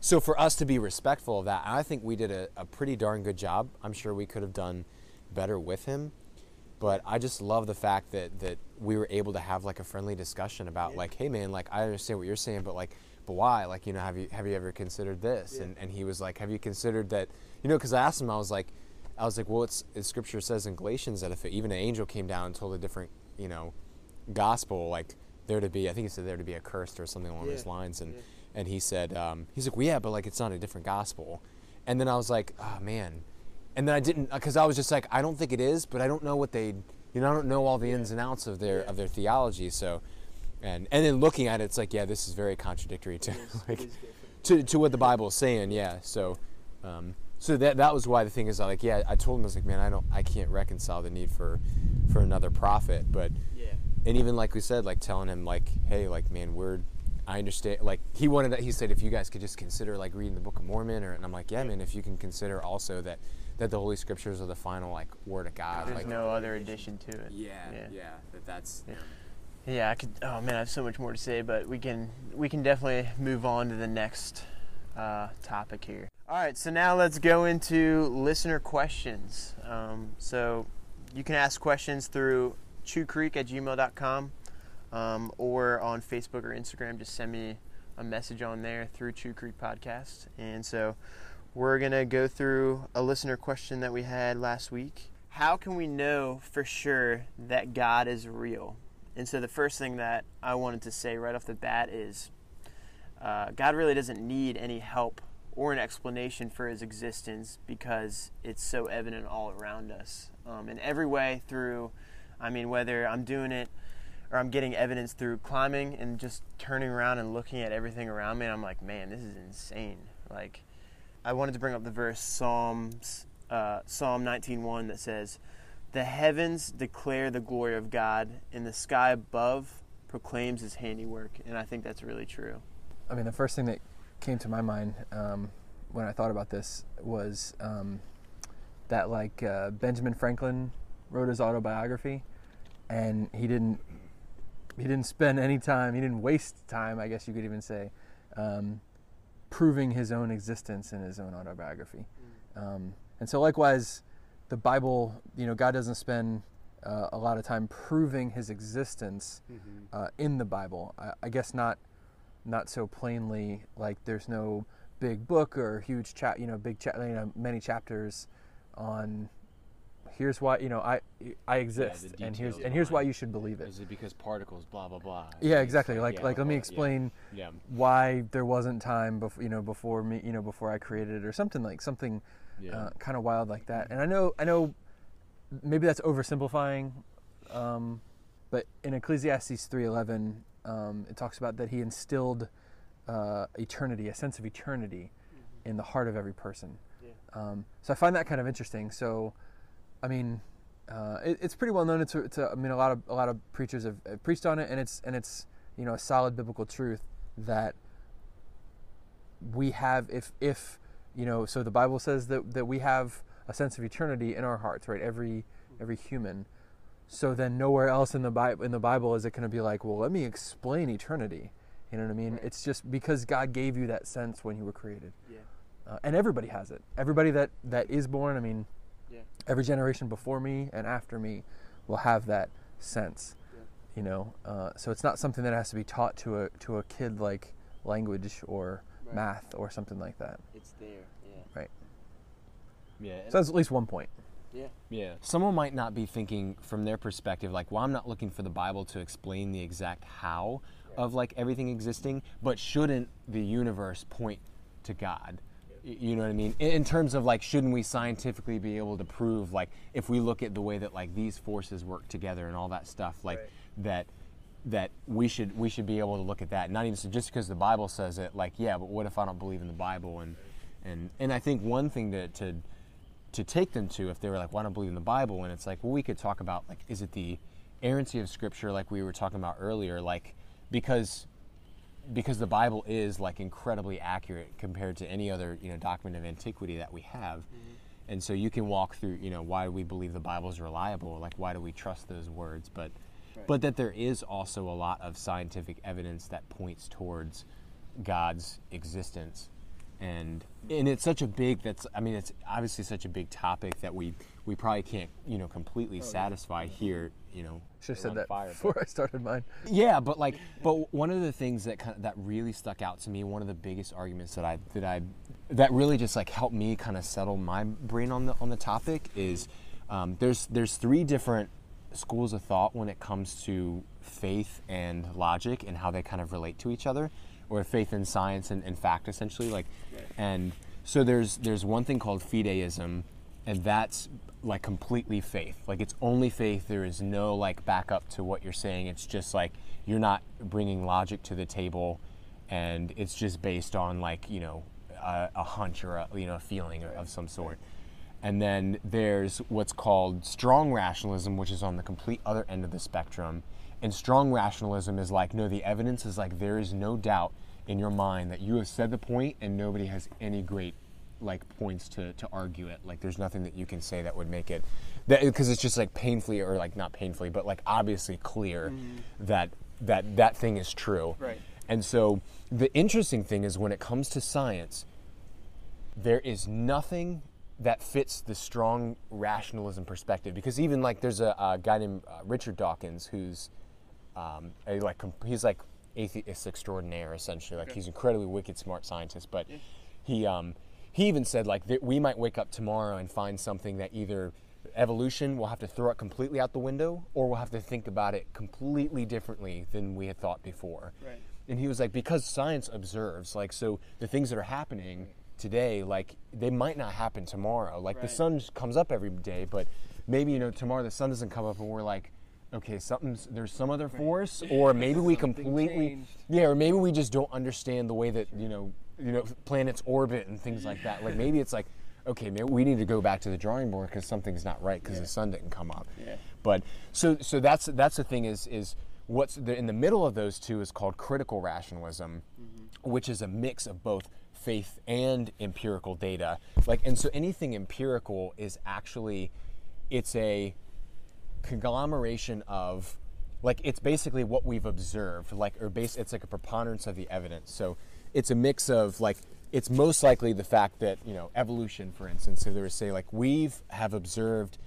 so for us to be respectful of that, I think we did a, a pretty darn good job. I'm sure we could have done better with him, but I just love the fact that that we were able to have like a friendly discussion about like, hey man, like I understand what you're saying, but like, but why? Like, you know, have you have you ever considered this? And and he was like, have you considered that? You know, because I asked him, I was like, I was like, well, it's, it's Scripture says in Galatians that if even an angel came down and told a different, you know, gospel, like there to be, I think he said there to be accursed or something along those lines, and yeah. and he said, um, he's like, well, yeah, but like it's not a different gospel, and then I was like, oh man, and then I didn't, because I was just like, I don't think it is, but I don't know what they, you know, I don't know all the ins and outs of their of their theology, so. And, and then looking at it, it's like, yeah, this is very contradictory to like to, to what the Bible is saying. Yeah. So, um, so that that was why the thing is like, yeah, I told him I was like, man, I don't, I can't reconcile the need for for another prophet. But Yeah. and even like we said, like telling him like, hey, like man, we're I understand. Like he wanted that. He said if you guys could just consider like reading the Book of Mormon, or and I'm like, yeah, man, if you can consider also that that the Holy Scriptures are the final like word of God. There's like, no other addition to it. yeah, Yeah. yeah, that that's. Yeah. Yeah, I could. Oh man, I have so much more to say, but we can we can definitely move on to the next uh, topic here. All right, so now let's go into listener questions. Um, so you can ask questions through chewcreek at gmail.com um, or on Facebook or Instagram. Just send me a message on there through Chew Creek Podcast. And so we're going to go through a listener question that we had last week. How can we know for sure that God is real? And so the first thing that I wanted to say right off the bat is uh, God really doesn't need any help or an explanation for his existence because it's so evident all around us. Um, in every way, through, I mean, whether I'm doing it or I'm getting evidence through climbing and just turning around and looking at everything around me, and I'm like, man, this is insane. Like, I wanted to bring up the verse Psalms, uh, Psalm 19:1 that says, "The heavens declare the glory of God, and the sky above proclaims His handiwork." And I think that's really true. I mean, the first thing that came to my mind um, when I thought about this was um, that, like, uh, Benjamin Franklin wrote his autobiography, and he didn't he didn't spend any time, he didn't waste time, I guess you could even say, um, proving his own existence in his own autobiography. Um, and so, likewise, the Bible, you know, God doesn't spend uh, a lot of time proving His existence uh, in the Bible. I, I guess not, not so plainly. Like there's no big book or huge chat, you know, big chat, you know, many chapters on. Here's why you know I I exist, and here's and here's why you should believe it. Is it because particles, blah blah blah? Yeah, exactly. Like yeah, like let me explain Yeah. why there wasn't time before you know before me you know before I created it or something like something Yeah. uh, kind of wild like that. And I know I know maybe that's oversimplifying, um, but in Ecclesiastes three eleven, um, it talks about that he instilled uh, eternity, a sense of eternity, in the heart of every person. Um, so I find that kind of interesting. So, I mean, uh, it, it's pretty well known. It's, it's a, I mean, a lot of a lot of preachers have, have preached on it, and it's and it's you know a solid biblical truth that we have if if you know so the bible says that that we have a sense of eternity in our hearts right every every human so then nowhere else in the bible in the bible is it going to be like well let me explain eternity you know what i mean Right. it's just because god gave you that sense when you were created Yeah. uh, and everybody has it everybody that that is born i mean Yeah. every generation before me and after me will have that sense Yeah. you know uh, so it's not something that has to be taught to a to a kid like language or Right. math or something like that It's there. Yeah. right Yeah. so that's at least one point Yeah. Yeah. Someone might not be thinking from their perspective, like, well, I'm not looking for the Bible to explain the exact how of like everything existing, but shouldn't the universe point to God? You know what I mean? In, in terms of like, shouldn't we scientifically be able to prove, like, if we look at the way that like these forces work together and all that stuff, like Right. that that we should we should be able to look at that. Not even so just because the Bible says it, like, yeah, but what if I don't believe in the Bible? And and and I think one thing to to to take them to if they were like, "Why don't believe in the Bible?" and it's like, well, we could talk about like, is it the errancy of Scripture, like we were talking about earlier, like because because the Bible is like incredibly accurate compared to any other you know document of antiquity that we have, mm-hmm. and so you can walk through you know why we believe the Bible is reliable, like why do we trust those words, but but that there is also a lot of scientific evidence that points towards God's existence. And and it's such a big that's I mean it's obviously such a big topic that we we probably can't you know completely satisfy here you know should have said that fire, but- before i started mine. Yeah, but like, but one of the things that kind of, that really stuck out to me, one of the biggest arguments that I that I that really just like helped me kind of settle my brain on the on the topic is um, there's there's three different schools of thought when it comes to faith and logic and how they kind of relate to each other, or faith and science and, and fact essentially like, and so there's there's one thing called fideism, and that's like completely faith. Like it's only faith. There is no like backup to what you're saying. It's just like you're not bringing logic to the table and it's just based on like you know a, a hunch or a you know a feeling of some sort. And then there's what's called strong rationalism which is on the complete other end of the spectrum. And strong rationalism is like no the evidence is like there is no doubt in your mind that you have said the point and nobody has any great like points to, to argue it. Like there's nothing that you can say that would make it that because it's just like painfully or like not painfully, but like obviously clear that that that thing is true. Right. And so the interesting thing is when it comes to science, there is nothing that fits the strong rationalism perspective because even like there's a, a guy named uh, Richard Dawkins who's um, a, like com- he's like atheist extraordinaire essentially like he's incredibly wicked smart scientist but he um, he even said like that we might wake up tomorrow and find something that either evolution will have to throw it completely out the window or we'll have to think about it completely differently than we had thought before Right. and he was like because science observes like so the things that are happening today like they might not happen tomorrow like the sun comes up every day but maybe you know tomorrow the sun doesn't come up and we're like okay something's there's some other force or maybe we completely changed. yeah or maybe we just don't understand the way that you know you know planets orbit and things like that. Like maybe it's like okay maybe we need to go back to the drawing board because something's not right because the sun didn't come up. Yeah. but so so that's that's the thing is is what's the, in the middle of those two is called critical rationalism mm-hmm. which is a mix of both faith and empirical data. Like and so anything empirical is actually it's a conglomeration of like it's basically what we've observed like or base it's like a preponderance of the evidence. So it's a mix of like it's most likely the fact that you know evolution, for instance, if they were to say like we've have observed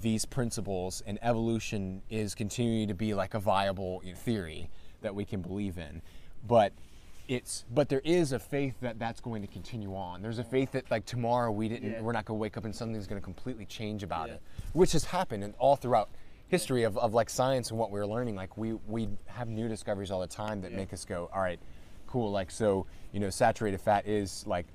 these principles and evolution is continuing to be like a viable theory that we can believe in, but it's but there is a faith that that's going to continue on. There's a faith that like tomorrow we didn't Yeah. we're not going to wake up and something's going to completely change about Yeah. it, which has happened and all throughout history of, of like science and what we're learning. Like we we have new discoveries all the time that Yeah. make us go, all right, cool. Like so, you know, saturated fat is like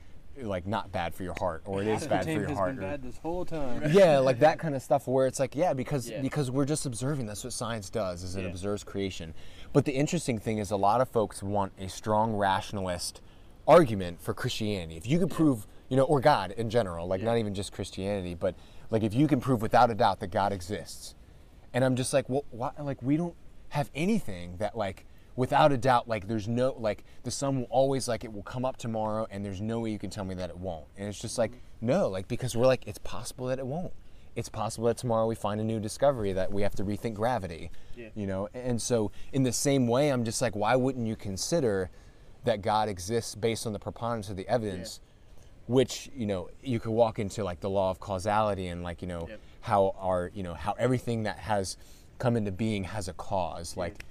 like not bad for your heart, or it is bad for your heart. been or- bad this whole time. yeah, like that kind of stuff where it's like, yeah, because Yeah. because we're just observing. That's what science does, is it Yeah. observes creation. But the interesting thing is, a lot of folks want a strong rationalist argument for Christianity. If you could prove, you know, or God in general, like Yeah. not even just Christianity, but like if you can prove without a doubt that God exists, and I'm just like, well, why? Like we don't have anything that like without a doubt like there's no like the sun will always like it will come up tomorrow and there's no way you can tell me that it won't. And it's just like no like because we're like it's possible that it won't. It's possible that tomorrow we find a new discovery that we have to rethink gravity Yeah. you know? And so in the same way i'm just like why wouldn't you consider that god exists based on the preponderance of the evidence which you know you could walk into like the law of causality and like you know how our you know how everything that has come into being has a cause like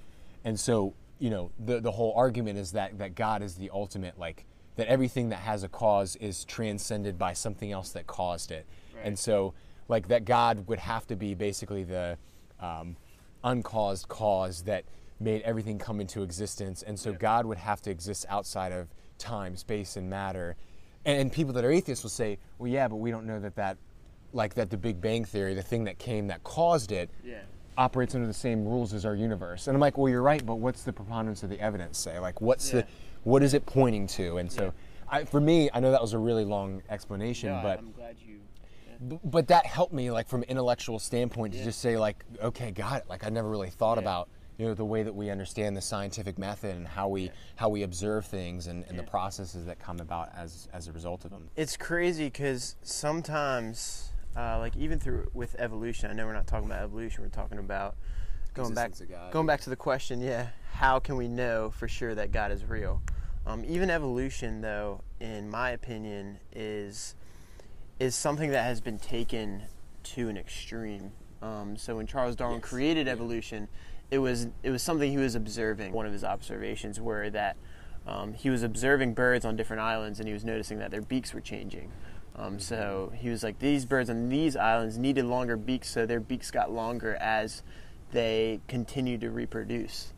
and so you know the the whole argument is that that god is the ultimate like that everything that has a cause is transcended by something else that caused it Right. and so like that god would have to be basically the um, uncaused cause that made everything come into existence and so Yeah. god would have to exist outside of time space and matter and, and people that are atheists will say well yeah but we don't know that that like that the big bang theory the thing that came that caused it Yeah. Operates under the same rules as our universe. And I'm like, well, you're right, but what's the preponderance of the evidence say? Like, what's Yeah. the, what is it pointing to? And so, Yeah. I, for me, I know that was a really long explanation, No, but I'm glad you. b- but that helped me, like, from an intellectual standpoint, to Yeah. just say, like, okay, got it. Like, I never really thought Yeah. about, you know, the way that we understand the scientific method and how we Yeah. how we observe things and, and the processes that come about as as a result of them. It's crazy because sometimes, uh, like even through with evolution, I know we're not talking about evolution. We're talking about going back, Existence of God. going back to the question. Yeah, how can we know for sure that God is real? Um, even evolution, though, in my opinion, is is something that has been taken to an extreme. Um, so when Charles Darwin Yes. created evolution, it was it was something he was observing. One of his observations were that um, he was observing birds on different islands, and he was noticing that their beaks were changing. Um, so he was like, these birds on these islands needed longer beaks, so their beaks got longer as they continued to reproduce.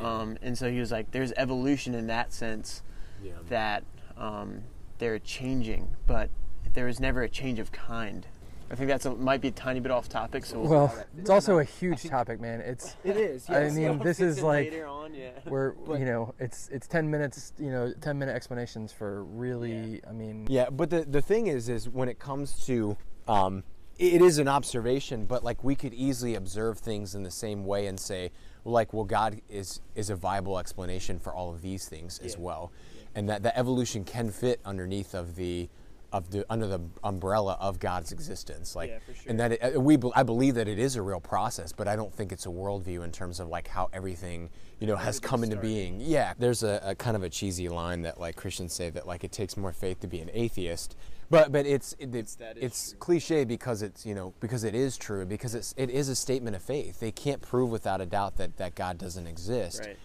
Um, and so he was like, there's evolution in that sense Yeah. that um, they're changing, but there was never a change of kind. I think that's a, might be a tiny bit off topic. So we'll- Well, it's also a huge topic, man. It's It is. I mean, this is like on, yeah. we're But- you know it's it's ten minutes you know ten minute explanations for really I mean Yeah, but the the thing is, is when it comes to, um, it is an observation, but like we could easily observe things in the same way and say, well, like, well, God is is a viable explanation for all of these things as Yeah. well, and that the evolution can fit underneath of the. Of the under the umbrella of God's existence, like, Yeah, sure. and that it, we I believe that it is a real process, but I don't think it's a worldview in terms of like how everything you know has come into started. being. Yeah, there's a, a kind of a cheesy line that like Christians say that like it takes more faith to be an atheist, but but it's it, it's, it's true. cliche because it's you know because it is true because it's it is a statement of faith. They can't prove without a doubt that that God doesn't exist. Right.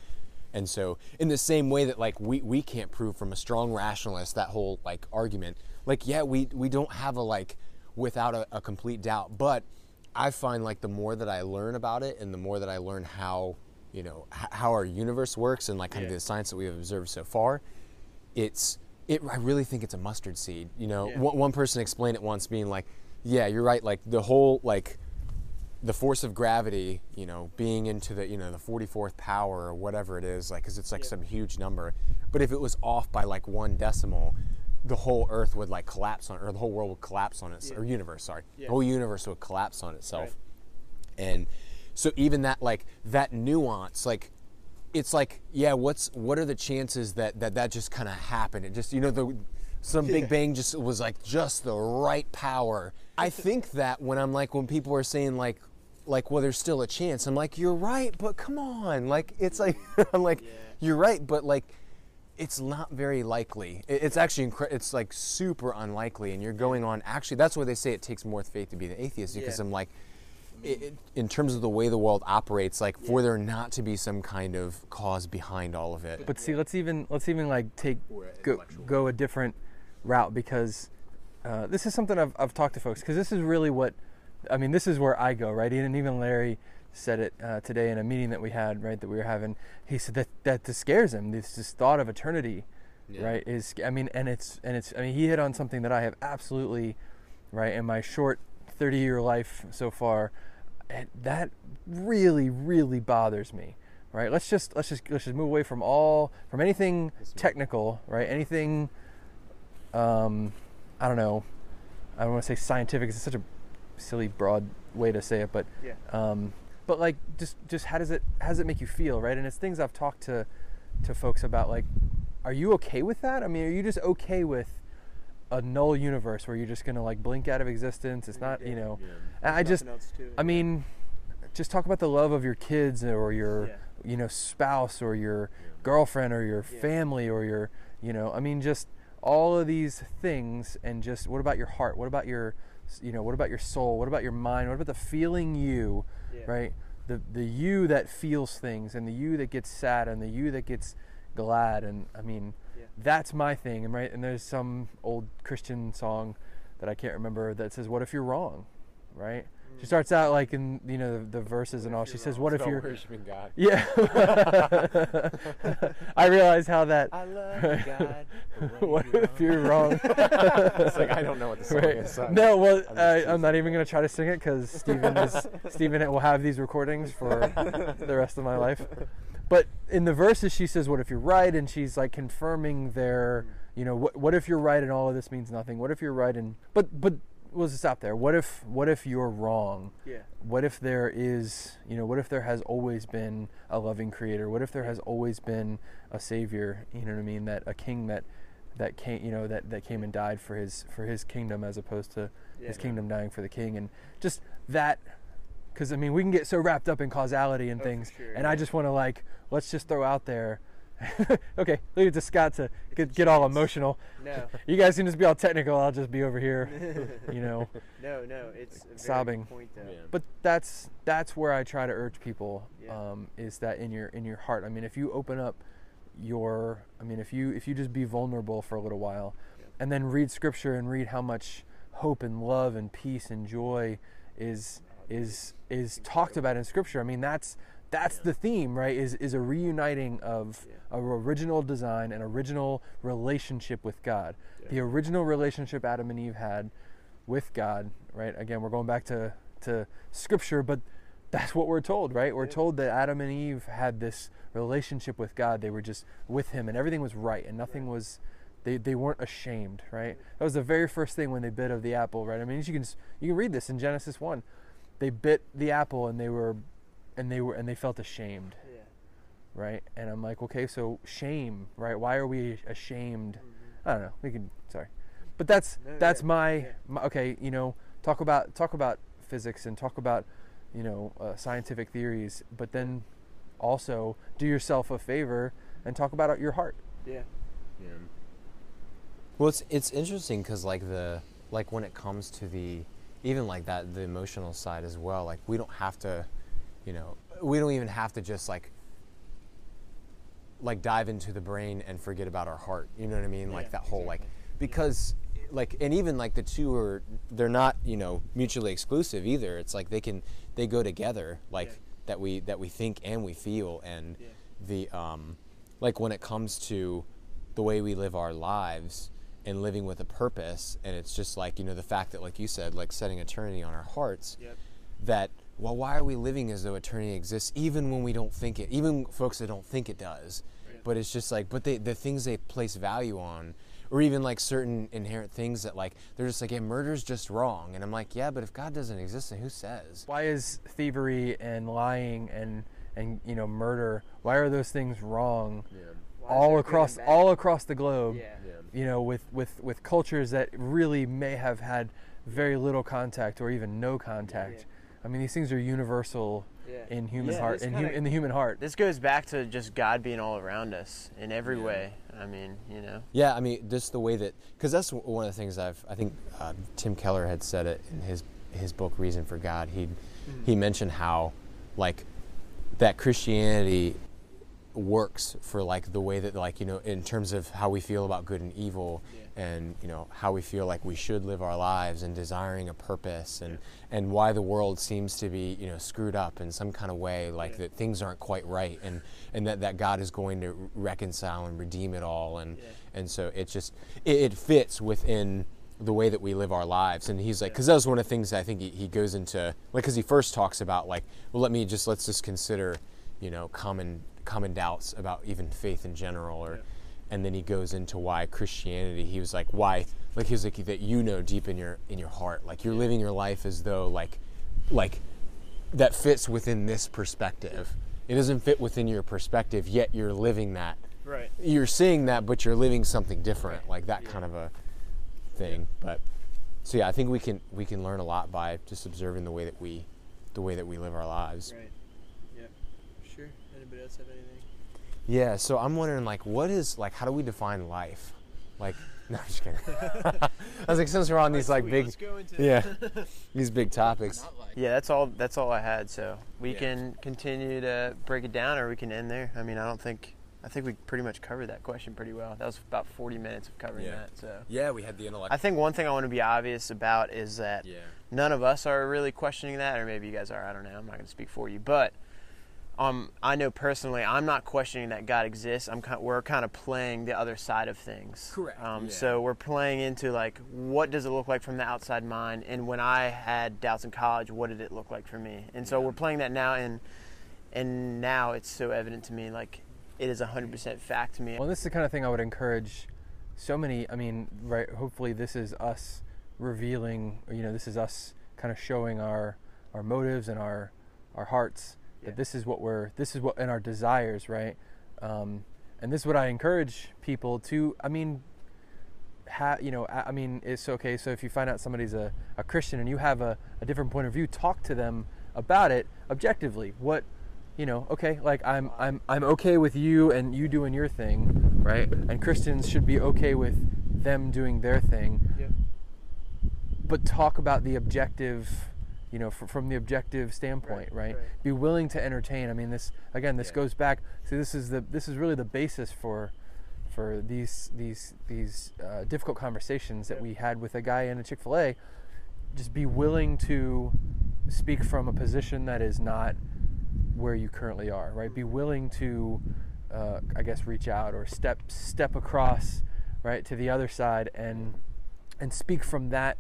And so, in the same way that like we, we can't prove from a strong rationalist that whole like argument, like yeah, we we don't have a like without a, a complete doubt. But I find like the more that I learn about it, and the more that I learn how you know h- how our universe works, and like kind Yeah. of the science that we have observed so far, it's it. I really think it's a mustard seed. You know, Yeah. one, one person explained it once, being like, yeah, you're right. Like the whole like the force of gravity, you know, being into the, you know, the 44th power or whatever it is, like, because it's like Yeah. some huge number. But if it was off by like one decimal, the whole Earth would like collapse on, or the whole world would collapse on its, Yeah. or universe, sorry, Yeah. the whole universe would collapse on itself. Right. And so even that, like, that nuance, like, it's like, yeah, what's, what are the chances that that, that just kind of happened? It just, you know, the, some Big Bang just was like just the right power. I think that when I'm like, when people are saying like, like, well, there's still a chance. I'm like, you're right, but come on, like, it's like, I'm like, Yeah. you're right, but like, it's not very likely. It's actually incre- it's like super unlikely, and you're going on. Actually, that's why they say it takes more faith to be the atheist because Yeah. I'm like, it, it- in terms of the way the world operates, like for there not to be some kind of cause behind all of it. But see, let's even let's even like take go, go a different route because uh, this is something I've, I've talked to folks because this is really what I mean. This is where I go right, and even Larry said it uh, today in a meeting that we had right that we were having. He said that that this scares him. This this thought of eternity, Yeah. right? Is I mean, and it's and it's I mean he hit on something that I have absolutely right in my short 30 year life so far. That really really bothers me right let's just let's just let's just move away from all from anything technical right anything um i don't know i don't want to say scientific 'cause it's such a silly broad way to say it but Yeah. um but like just just how does it how does it make you feel right and it's things i've talked to to folks about like are you okay with that i mean are you just okay with a null universe where you're just gonna like blink out of existence it's not you know and i just I mean, just talk about the love of your kids or your, Yeah. you know, spouse or your girlfriend or your Yeah. family or your, you know, I mean, just all of these things and just what about your heart? What about your, you know, what about your soul? What about your mind? What about the feeling you, Yeah. right? The the you that feels things and the you that gets sad and the you that gets glad and I mean, Yeah. that's my thing. And right, and there's some old Christian song that I can't remember that says, "What if you're wrong?" Right? She starts out like in you know the, the verses and all. She says, "What if you're?" worshiping God? Yeah. I realize how that. I love God. what if you're wrong? it's like I don't know what the song Right. is. so- No, well, I'm uh. I'm not even gonna try to sing it because Stephen is Stephen will have these recordings for the rest of my life. But in the verses, she says, "What if you're right?" And she's like confirming their, you know, what what if you're right and all of this means nothing? What if you're right and but but we'll just stop there. What if what if you're wrong? Yeah. what if there is you know what if there has always been a loving creator what if there has always been a savior you know what i mean that a king that that came you know that that came and died for his for his kingdom as opposed to his Yeah. kingdom dying for the king and just that because i mean we can get so wrapped up in causality and Oh, things sure, and i just want to like let's just throw out there okay leave it to scott to get, get all emotional No. you guys can just be all technical i'll just be over here you know no, no, it's a sobbing. Point though. Yeah. but that's that's where I try to urge people Yeah. um, is that in your in your heart. I mean, if you open up your, I mean, if you if you just be vulnerable for a little while, Yeah. and then read scripture and read how much hope and love and peace and joy is is is talked about in scripture. I mean, that's that's the theme, right? Is is a reuniting of Yeah. a original design and original relationship with God. The original relationship Adam and Eve had with God, right? Again, we're going back to to scripture, but that's what we're told, right? We're Yeah. told that Adam and Eve had this relationship with God. They were just with him and everything was right and nothing was they, they weren't ashamed, right? That was the very first thing when they bit of the apple, right? I mean, you can you can read this in Genesis 1. They bit the apple and they were and they were and they felt ashamed, Yeah. right? And I'm like, okay, so shame, right? Why are we ashamed? I don't know. We can sorry, but that's No, that's yeah, my, yeah. my okay. You know, talk about talk about physics and talk about you know uh, scientific theories, but then also do yourself a favor and talk about your heart. Yeah. Yeah. Well, it's it's interesting because like the like when it comes to the even like that the emotional side as well. Like we don't have to, you know, we don't even have to just like like dive into the brain and forget about our heart. You know what I mean? Like that whole like exactly. because like and even like the two are they're not you know mutually exclusive either. It's like they can they go together like Yeah. that we that we think and we feel and Yeah. the um like when it comes to the way we live our lives and living with a purpose and it's just like you know the fact that like you said like setting eternity on our hearts Yep. that well why are we living as though eternity exists even when we don't think it even folks that don't think it does but it's just like but they the things they place value on or even like certain inherent things that like they're just like yeah murder's just wrong and i'm like yeah but if god doesn't exist then who says Why is thievery and lying and and you know murder? Why are those things wrong Why is all across all across the globe? Yeah. you know, with, with, with cultures that really may have had very little contact or even no contact. I mean, these things are universal Yeah. in human Yeah, heart, in, hu- kinda- in the human heart. This goes back to just God being all around us in every Yeah. way. I mean, you know. Yeah, I mean, just the way that, because that's one of the things I've, I think uh, Tim Keller had said it in his his book Reason for God. He he mentioned how, like, that Christianity works for like the way that like you know in terms of how we feel about good and evil and you know how we feel like we should live our lives and desiring a purpose and and why the world seems to be you know screwed up in some kind of way like that things aren't quite right and and that that God is going to reconcile and redeem it all and and so it just it, it fits within the way that we live our lives. And he's like because that was one of the things that i think he, he goes into like because he first talks about like well let me just let's just consider you know common common doubts about even faith in general or and then he goes into why christianity he was like why? Like he was like that you know deep in your in your heart like you're living your life as though like like that fits within this perspective. It doesn't fit within your perspective yet you're living that. Right. you're seeing that but you're living something different like that kind of a thing. But so yeah i think we can we can learn a lot by just observing the way that we the way that we live our lives. Right. Yep. Sure. Have anything? yeah so i'm wondering like what is like how do we define life like no i'm just kidding i was like since we're on these like big go into yeah these big topics Yeah, that's all. That's all I had. So we Yeah. can continue to break it down, or we can end there. I mean, I don't think. I think we pretty much covered that question pretty well. That was about 40 minutes of covering Yeah. that. So yeah we had the intellect I think one thing I want to be obvious about is that yeah none of us are really questioning that, or maybe you guys are. I don't know. I'm not going to speak for you, but um, I know personally, I'm not questioning that God exists. I'm kind, we're kind of playing the other side of things. Correct. Um, Yeah. So we're playing into like, what does it look like from the outside mind? And when I had doubts in college, what did it look like for me? And so we're playing that now, and and now it's so evident to me, like it is 100% fact to me. Well, this is the kind of thing I would encourage so many. I mean, right? Hopefully, this is us revealing. or, You know, this is us kind of showing our our motives and our our hearts Yeah. that this is what we're. This is what in our desires, right? Um, and this is what I encourage people to. I mean, ha, you know, I, I mean, it's okay. So if you find out somebody's a, a Christian and you have a, a different point of view, talk to them about it objectively. What you know, okay, like I'm I'm I'm okay with you and you doing your thing, right? And Christians should be okay with them doing their thing. Yep. But talk about the objective, you know, fr- from the objective standpoint, right? right. Be willing to entertain. I mean, this again, this Yeah. goes back. See, this is the this is really the basis for for these these these uh, difficult conversations that we had with a guy in a Chick Fil A. Just be willing to speak from a position that is not where you currently are, right? Be willing to, uh, I guess, reach out or step step across, right, to the other side and and speak from that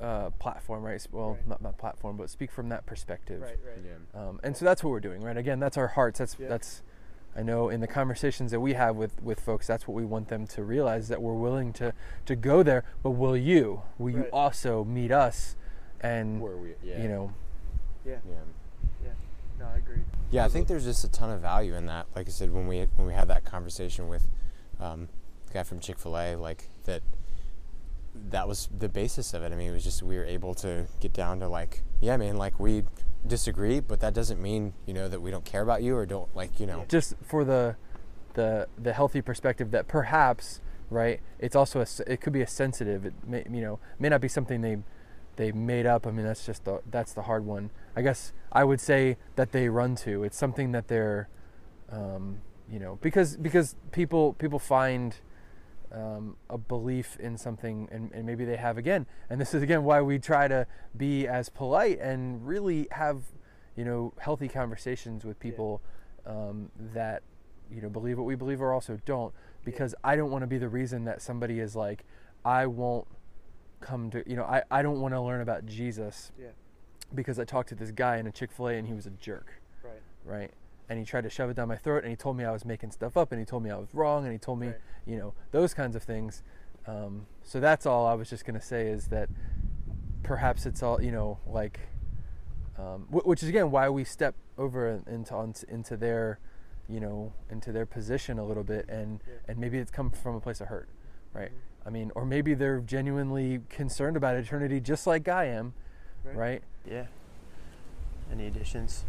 uh, platform, right? Well, Right. not not platform, but speak from that perspective. right. right. yeah Um, and so that's what we're doing, right? Again, that's our hearts. That's Yeah. that's. I know in the conversations that we have with, with folks, that's what we want them to realize that we're willing to, to go there. But will you? Will you also meet us? And where we yeah you know, Yeah. yeah Yeah. No, I agree. Yeah, I think there's just a ton of value in that. Like I said, when we when we had that conversation with um, the guy from Chick Fil A, like that, that was the basis of it. I mean, it was just we were able to get down to like, yeah, man, like we disagree, but that doesn't mean you know that we don't care about you or don't like you know. just for the the the healthy perspective that perhaps right it's also a it could be a sensitive it may you know may not be something they they made up i mean that's just the that's the hard one i guess i would say that they run to it's something that they're um, you know because because people people find um, a belief in something and, and maybe they have again. And this is again why we try to be as polite and really have you know healthy conversations with people um, that you know believe what we believe or also don't. Because I don't want to be the reason that somebody is like I won't come to you know I, I don't want to learn about Jesus Yeah. because I talked to this guy in a Chick-fil-A and he was a jerk. Right. right and he tried to shove it down my throat and he told me I was making stuff up and he told me I was wrong and he told me Right. you know those kinds of things um, so that's all I was just going to say is that perhaps it's all you know like um, wh- which is again why we step over into on, into their you know into their position a little bit and Yeah. and maybe it's come from a place of hurt right I mean or maybe they're genuinely concerned about eternity just like I am Right. right Yeah. Any additions?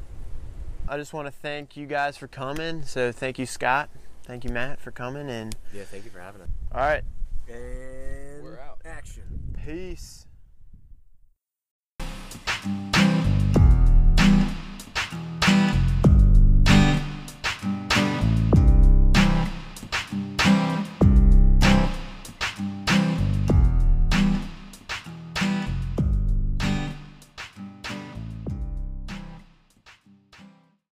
I just want to thank you guys for coming. So thank you, Scott. Thank you, Matt, for coming. And Yeah, thank you for having us. all right, And We're out. Action. peace.